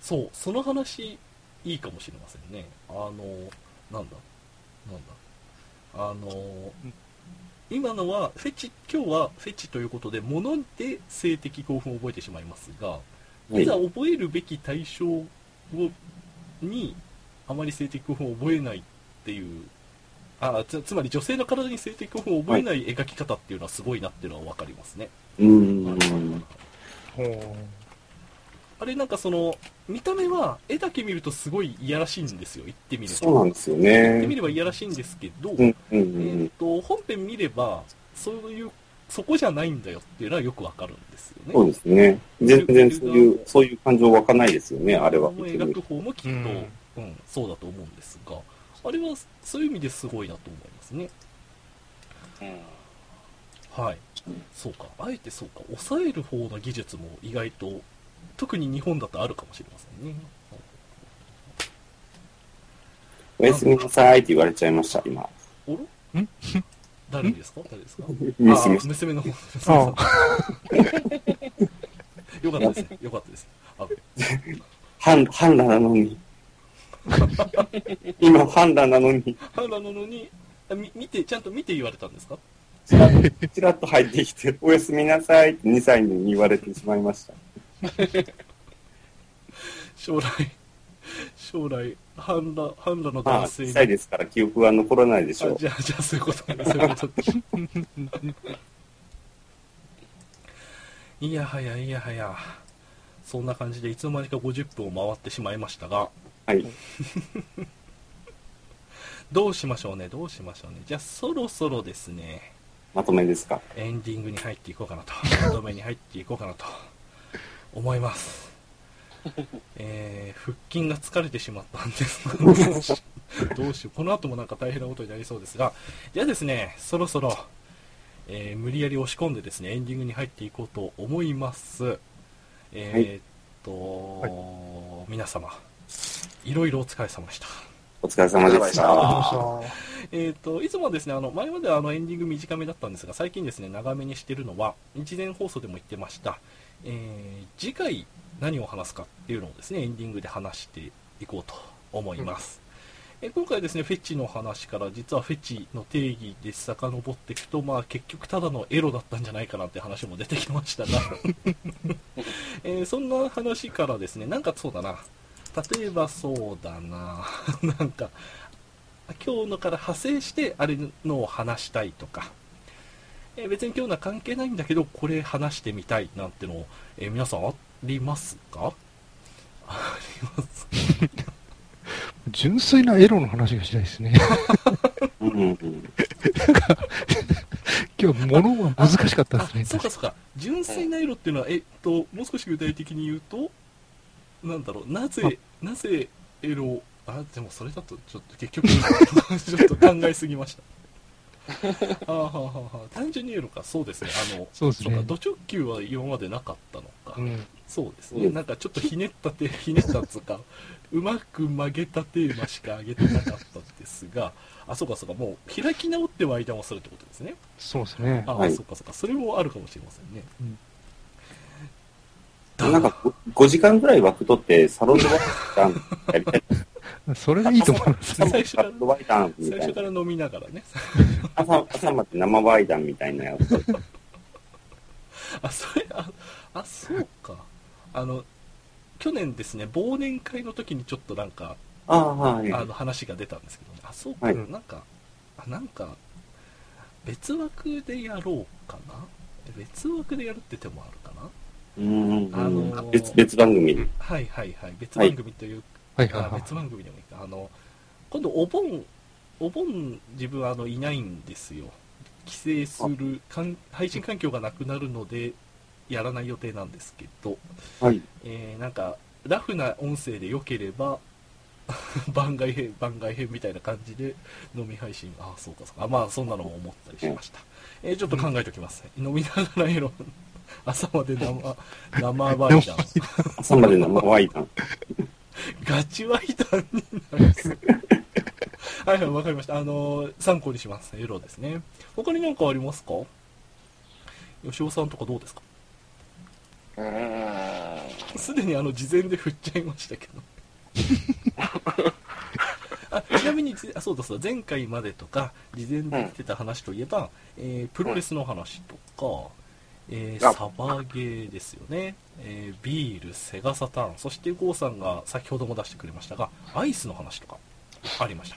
そう、その話、いいかもしれませんね。あの、なんだ、なんだ？あの、今のは、フェチ、今日はフェチということで、物で性的興奮を覚えてしまいますが、はいいざ覚えるべき対象をに、あまり性的興奮を覚えないっていう、あつつまり女性の体に性的興奮を覚えない描き方っていうのはすごいなっていうのは分かりますね。うーん。あれなんかその、見た目は絵だけ見るとすごいいやらしいんですよ、言ってみれば。そうなんですよね。言ってみればいやらしいんですけど、うん、うん、うえんー。と、本編見れば、そういう、そこじゃないんだよっていうのはよくわかるんですよね。そうですね。全然そういう、そういう感情湧かないですよね、あれは。も描く方もきっと、ううんん、そうだと思うんですが、あれはそういう意味ですごいなと思いますね。はい。そうか。あえてそうか。抑える方の技術も意外と、特に日本だとあるかもしれませんね。おやすみなさいって言われちゃいました、今。おろ？誰ですか？誰ですか？娘あ娘の方。あ よかったですね。よかったです。あ半、半裸なのに。今、半裸なのに、ハンラなのに、あみ見て、ちゃんと見て言われたんですか？ちらっと、ちらっと入ってきて、おやすみなさいって2歳に言われてしまいました。将来、将来、ハンラ、ハンラのまあ、男性に。小さいですから記憶は残らないでしょう。あじゃあ、じゃあ、そういうことね。そういうことね いやはや、いやはや。そんな感じで、いつの間にか50分を回ってしまいましたが、はい。どうしましょうね、どうしましょうね。じゃあ、そろそろですね、まとめですか。エンディングに入っていこうかなと、まとめに入っていこうかなと、思います。えー、腹筋が疲れてしまったんです。が、どうしよう、この後もなんか大変なことになりそうですが、じゃあですね、そろそろ、えー無理やり押し込んでですね、エンディングに入っていこうと思います。えーっと、皆様、いろいろお疲れ様でした。お疲れ様でした。た。えー、といつもはですねあの前まではあのエンディング短めだったんですが最近ですね長めにしてるのは一年放送でも言ってました、えー次回何を話すかっていうのをですねエンディングで話していこうと思います、えー今回はですねフェチの話から実はフェチの定義で遡っていくと、まあ、結局ただのエロだったんじゃないかなって話も出てきましたが、えーそんな話からですねなんかそうだな。例えばそうだな。なんか今日のから派生してあれのを話したいとか、えー別に今日のは関係ないんだけどこれ話してみたいなんてのを、えー皆さんありますか？あります。純粋なエロの話がしたいですね。うん。うんうん。今日、物は難しかったですね。あそうかそうか。純粋な色っていうのは、えっともう少し具体的に言うとなんだろう。なぜなぜエロあでもそれだとちょっと結局 ちょっと考えすぎました。あーはーはーはー単純にエロか。そうですね。あのそうですね。か。ド直球は今までなかったのか、うん。そうですね、うんなんかちょっとひねったて、ひねったっつうか、うまく曲げたテーマしか上げてなかったんですが、あ、そうかそうか、もう開き直っては間もするってことですね。そうですね。あ、はいそうかそうか、それもあるかもしれませんね。うんだなんか5、5時間ぐらい枠取って、サロンドワイダンやりたい。それがいいと思いますね。朝までサロンドワイダンみたいな。最初から飲みながらね。朝朝まで生ワイダンみたいなやつ。あ、それ、あ、あ、そうか。あの、去年ですね、忘年会の時にちょっとなんか、ああ、はい。あの話が出たんですけど、ね、あ、そうか、はいなんか、あ、なんか、別枠でやろうかな？別枠でやるって手もあるかな？うんうんあうんのー別、別番組で。はいはいはい。別番組というか、はいはいはい。別番組でもいいか。あの、今度お盆、お盆自分あのいないんですよ。帰省するかん、配信環境がなくなるので、やらない予定なんですけど、はい。えーなんか、ラフな音声で良ければ、番外編、番外編みたいな感じで飲み配信、ああ、そうかそうか。あまあ、そんなのも思ったりしました。えーちょっと考えておきます。飲みながらエロ、朝まで生、生バイダン。朝まで生ワイダン。ガチワイ担任なんです。はいはい、わかりました。あのー参考にします。エロですね。他に何かありますか？吉尾さんとかどうですか？すでにあの、事前で振っちゃいましたけど。あちなみにぜあそうだそうだ。前回までとか事前で言ってた話といえば、えープロレスの話とか、えーあ。サバゲーですよね、えービールセガサターン。そして郷さんが先ほども出してくれましたがアイスの話とかありました。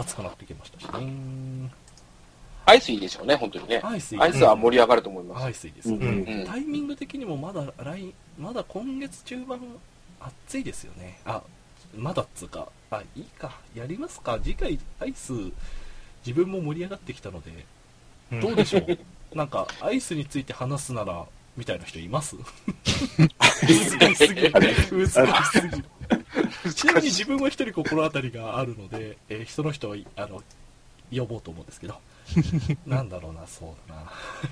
熱くなってきましたしねアイスいいでしょうね、本当にね。アイスいい。アイスは盛り上がると思います。アイスいいですね、うんうんタイミング的にもまだ来まだ今月中盤暑いですよね。あまだっつうか。あいいか。やりますか。次回アイス自分も盛り上がってきたので。どうでしょう？なんかアイスについて話すならみたいな人います？難しすぎ。る難しすぎ。るちなみに自分は一人心当たりがあるので、えー人の人をいあの呼ぼうと思うんですけど なんだろうなそうだな。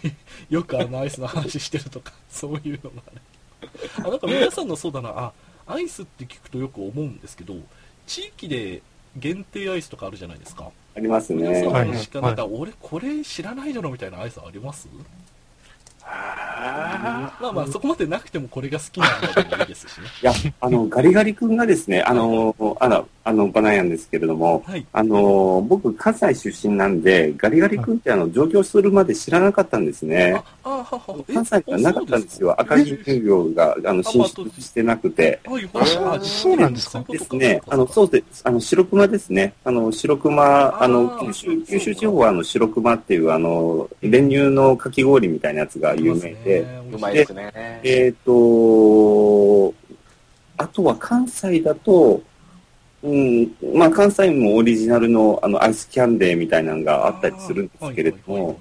よくあのアイスの話してるとか そういうのがある。あなんか皆さんのそうだな。あアイスって聞くとよく思うんですけど地域で限定アイスとかあるじゃないですか。あります皆ね。さんのしかはいなんか俺これ知らないだろみたいなアイスあります？あまあまあそこまでなくてもこれが好きなんだでもいいですしね。いや、あの、ガリガリ君がですね、あの、あの、あの、バナヤンですけれども、はいあの、僕、関西出身なんで、ガリガリ君ってあの、上京するまで知らなかったんですねあ。あははえ関西がなかったんですよ。あ赤城乳業が、あの、進まあ出してなくて。はいあそうなんですか？ですね。あの、そうです。あの、白熊ですね。あの、白熊、あの、九州、九州地方はあの、白熊っていう、あの、練乳のかき氷みたいなやつが有名で、ーうまいですね。えっ、と、あとは関西だと、うん、まあ関西もオリジナルのあのアイスキャンデーみたいなのがあったりするんですけれども、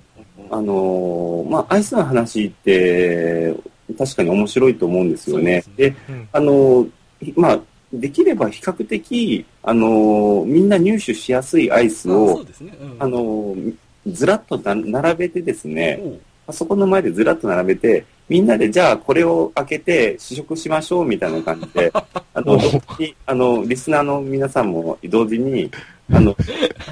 あの、まあアイスの話って確かに面白いと思うんですよね。ですでうん。あの、まあ、できれば比較的、あの、みんな入手しやすいアイスをう、ですね、うん、あの、ずらっとな並べてですね、あそこの前でずらっと並べて、みんなでじゃあこれを開けて試食しましょうみたいな感じで、あの、あの、リスナーの皆さんも同時に、あの、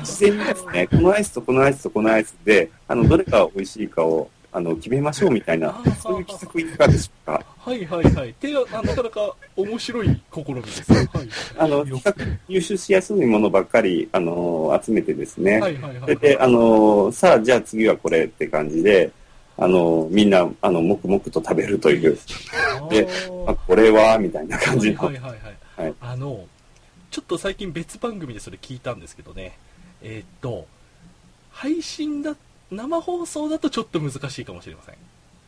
事前にですね、このアイスとこのアイスとこのアイスで、あの、どれが美味しいかを、あの、決めましょうみたいな、そういう企画いかがでしょうか。はいはいはい。なかなか面白い試みですね。はい。あの、比較的入手しやすいものばっかり、あの、集めてですね、はいはいはい。それで、あの、さあ、じゃあ次はこれって感じで、あの、みんな、あの、黙々と食べるという、であ、これは、みたいな感じの。はいはいはいはい。はいあの、ちょっと最近別番組でそれ聞いたんですけどね。えーっと、配信だ、生放送だとちょっと難しいかもしれません。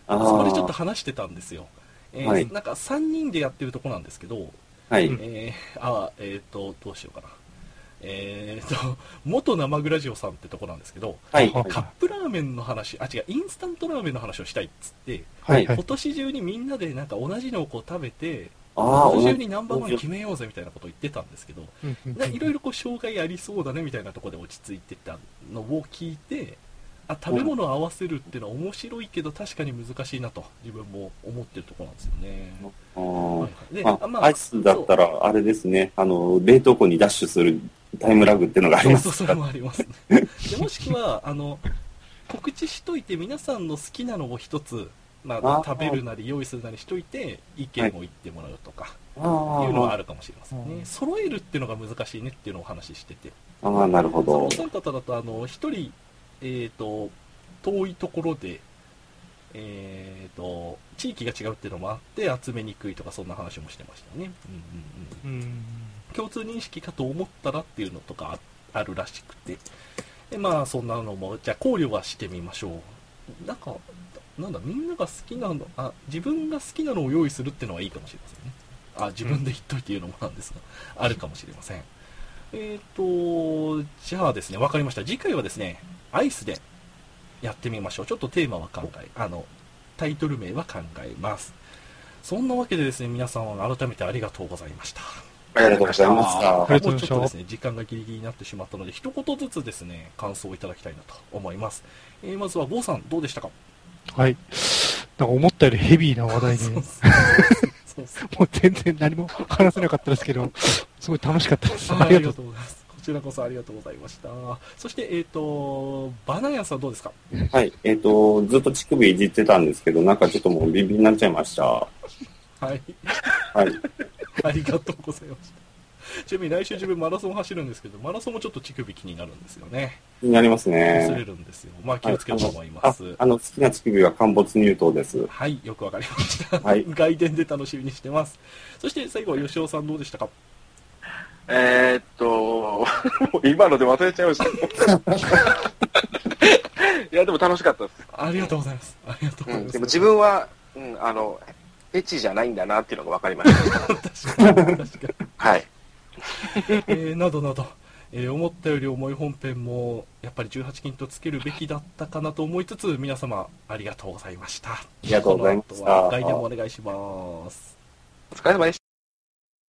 あそこでちょっとー話してたんですよ。えーはいなんか3人でやってるとこなんですけど、はい。えー、あ、えーっと、どうしようかな。えーっと、元生グラジオさんってとこなんですけど、はい。はカップラーメンの話、あ、違う、インスタントラーメンの話をしたいっつって、はいはい今。年中にみんなでなんか同じのをこう食べて、ああ、今年中にナンバーワン決めようぜみたいなことを言ってたんですけど、いろいろこう障害ありそうだねみたいなところで落ち着いてたのを聞いて、あ、食べ物を合わせるっていうのは面白いけど確かに難しいなと自分も思ってるところなんですよね。あはいでまあ、アイスだったら、あれですね、あの、冷凍庫にダッシュするタイムラグっていうのがありますそれもありますね。でもしくは、あの、告知しといて皆さんの好きなのを一つ、まああ、食べるなり用意するなりしといて、意見を言ってもらうとか、あいうのはあーるかもしれませんね。うん揃えるっていうのが難しいねっていうのをお話ししてて。あー、なるほどそのお。三方だと、あの、一人、えっ、と、遠いところで、えっ、と、地域が違うっていうのもあって、集めにくいとか、そんな話もしてましたよね。うんうんうん。うん共通認識かと思ったらっていうのとかああるらしくて。で、まあ、そんなのも、じゃあ考慮はしてみましょう。なんか、なんだ、みんなが好きなの、あ、自分が好きなのを用意するっていうのはいいかもしれませんね。あ、自分で言っといて言うのもなんですが、あるかもしれません。えっ、と、じゃあですね、わかりました。次回はですね、アイスでやってみましょう。ちょっとテーマは考え、あの、タイトル名は考えます。そんなわけでですね、皆さんは改めてありがとうございました。ありがとうございましあた。もうちょっとですね、時間がギリギリになってしまったので、一言ずつですね、感想をいただきたいなと思います。えーまずは、郷さん、どうでしたか？はい。なんか思ったよりヘビーな話題で、そう 全然何も話せなかったですけど、すごい楽しかったです。ありがありがとう。とうございます。こちらこそありがとうございました。そして、えっ、と、バナヤンさんどうですか？はい。えっ、と、ずっと乳首いじってたんですけど、なんかちょっともうビンビンになっちゃいました。ははい。い。ありがとうございました。ちなみに来週自分マラソン走るんですけど、マラソンもちょっと乳首気になるんですよね。気になります擦れね。るんですよ。まあ気をつけようと思いまあす。あの、好きな乳首は陥没乳頭です。はい、よくわかりました。はい外伝で楽しみにしてます。そして最後は吉尾さんどうでしたか？えーっと、今ので忘れちゃいました。いや、でも楽しかったです。ありがとうございます。ありがとうございます。うん、でも自分は、うん、あの、フェチじゃないんだなっていうのが分かりました。確かに、確かに。はい。えーなどなど、えー思ったより重い本編もやっぱり18金とつけるべきだったかなと思いつつ皆様ありがとうございましたありがとうございましたお願いしますお疲れ様でした。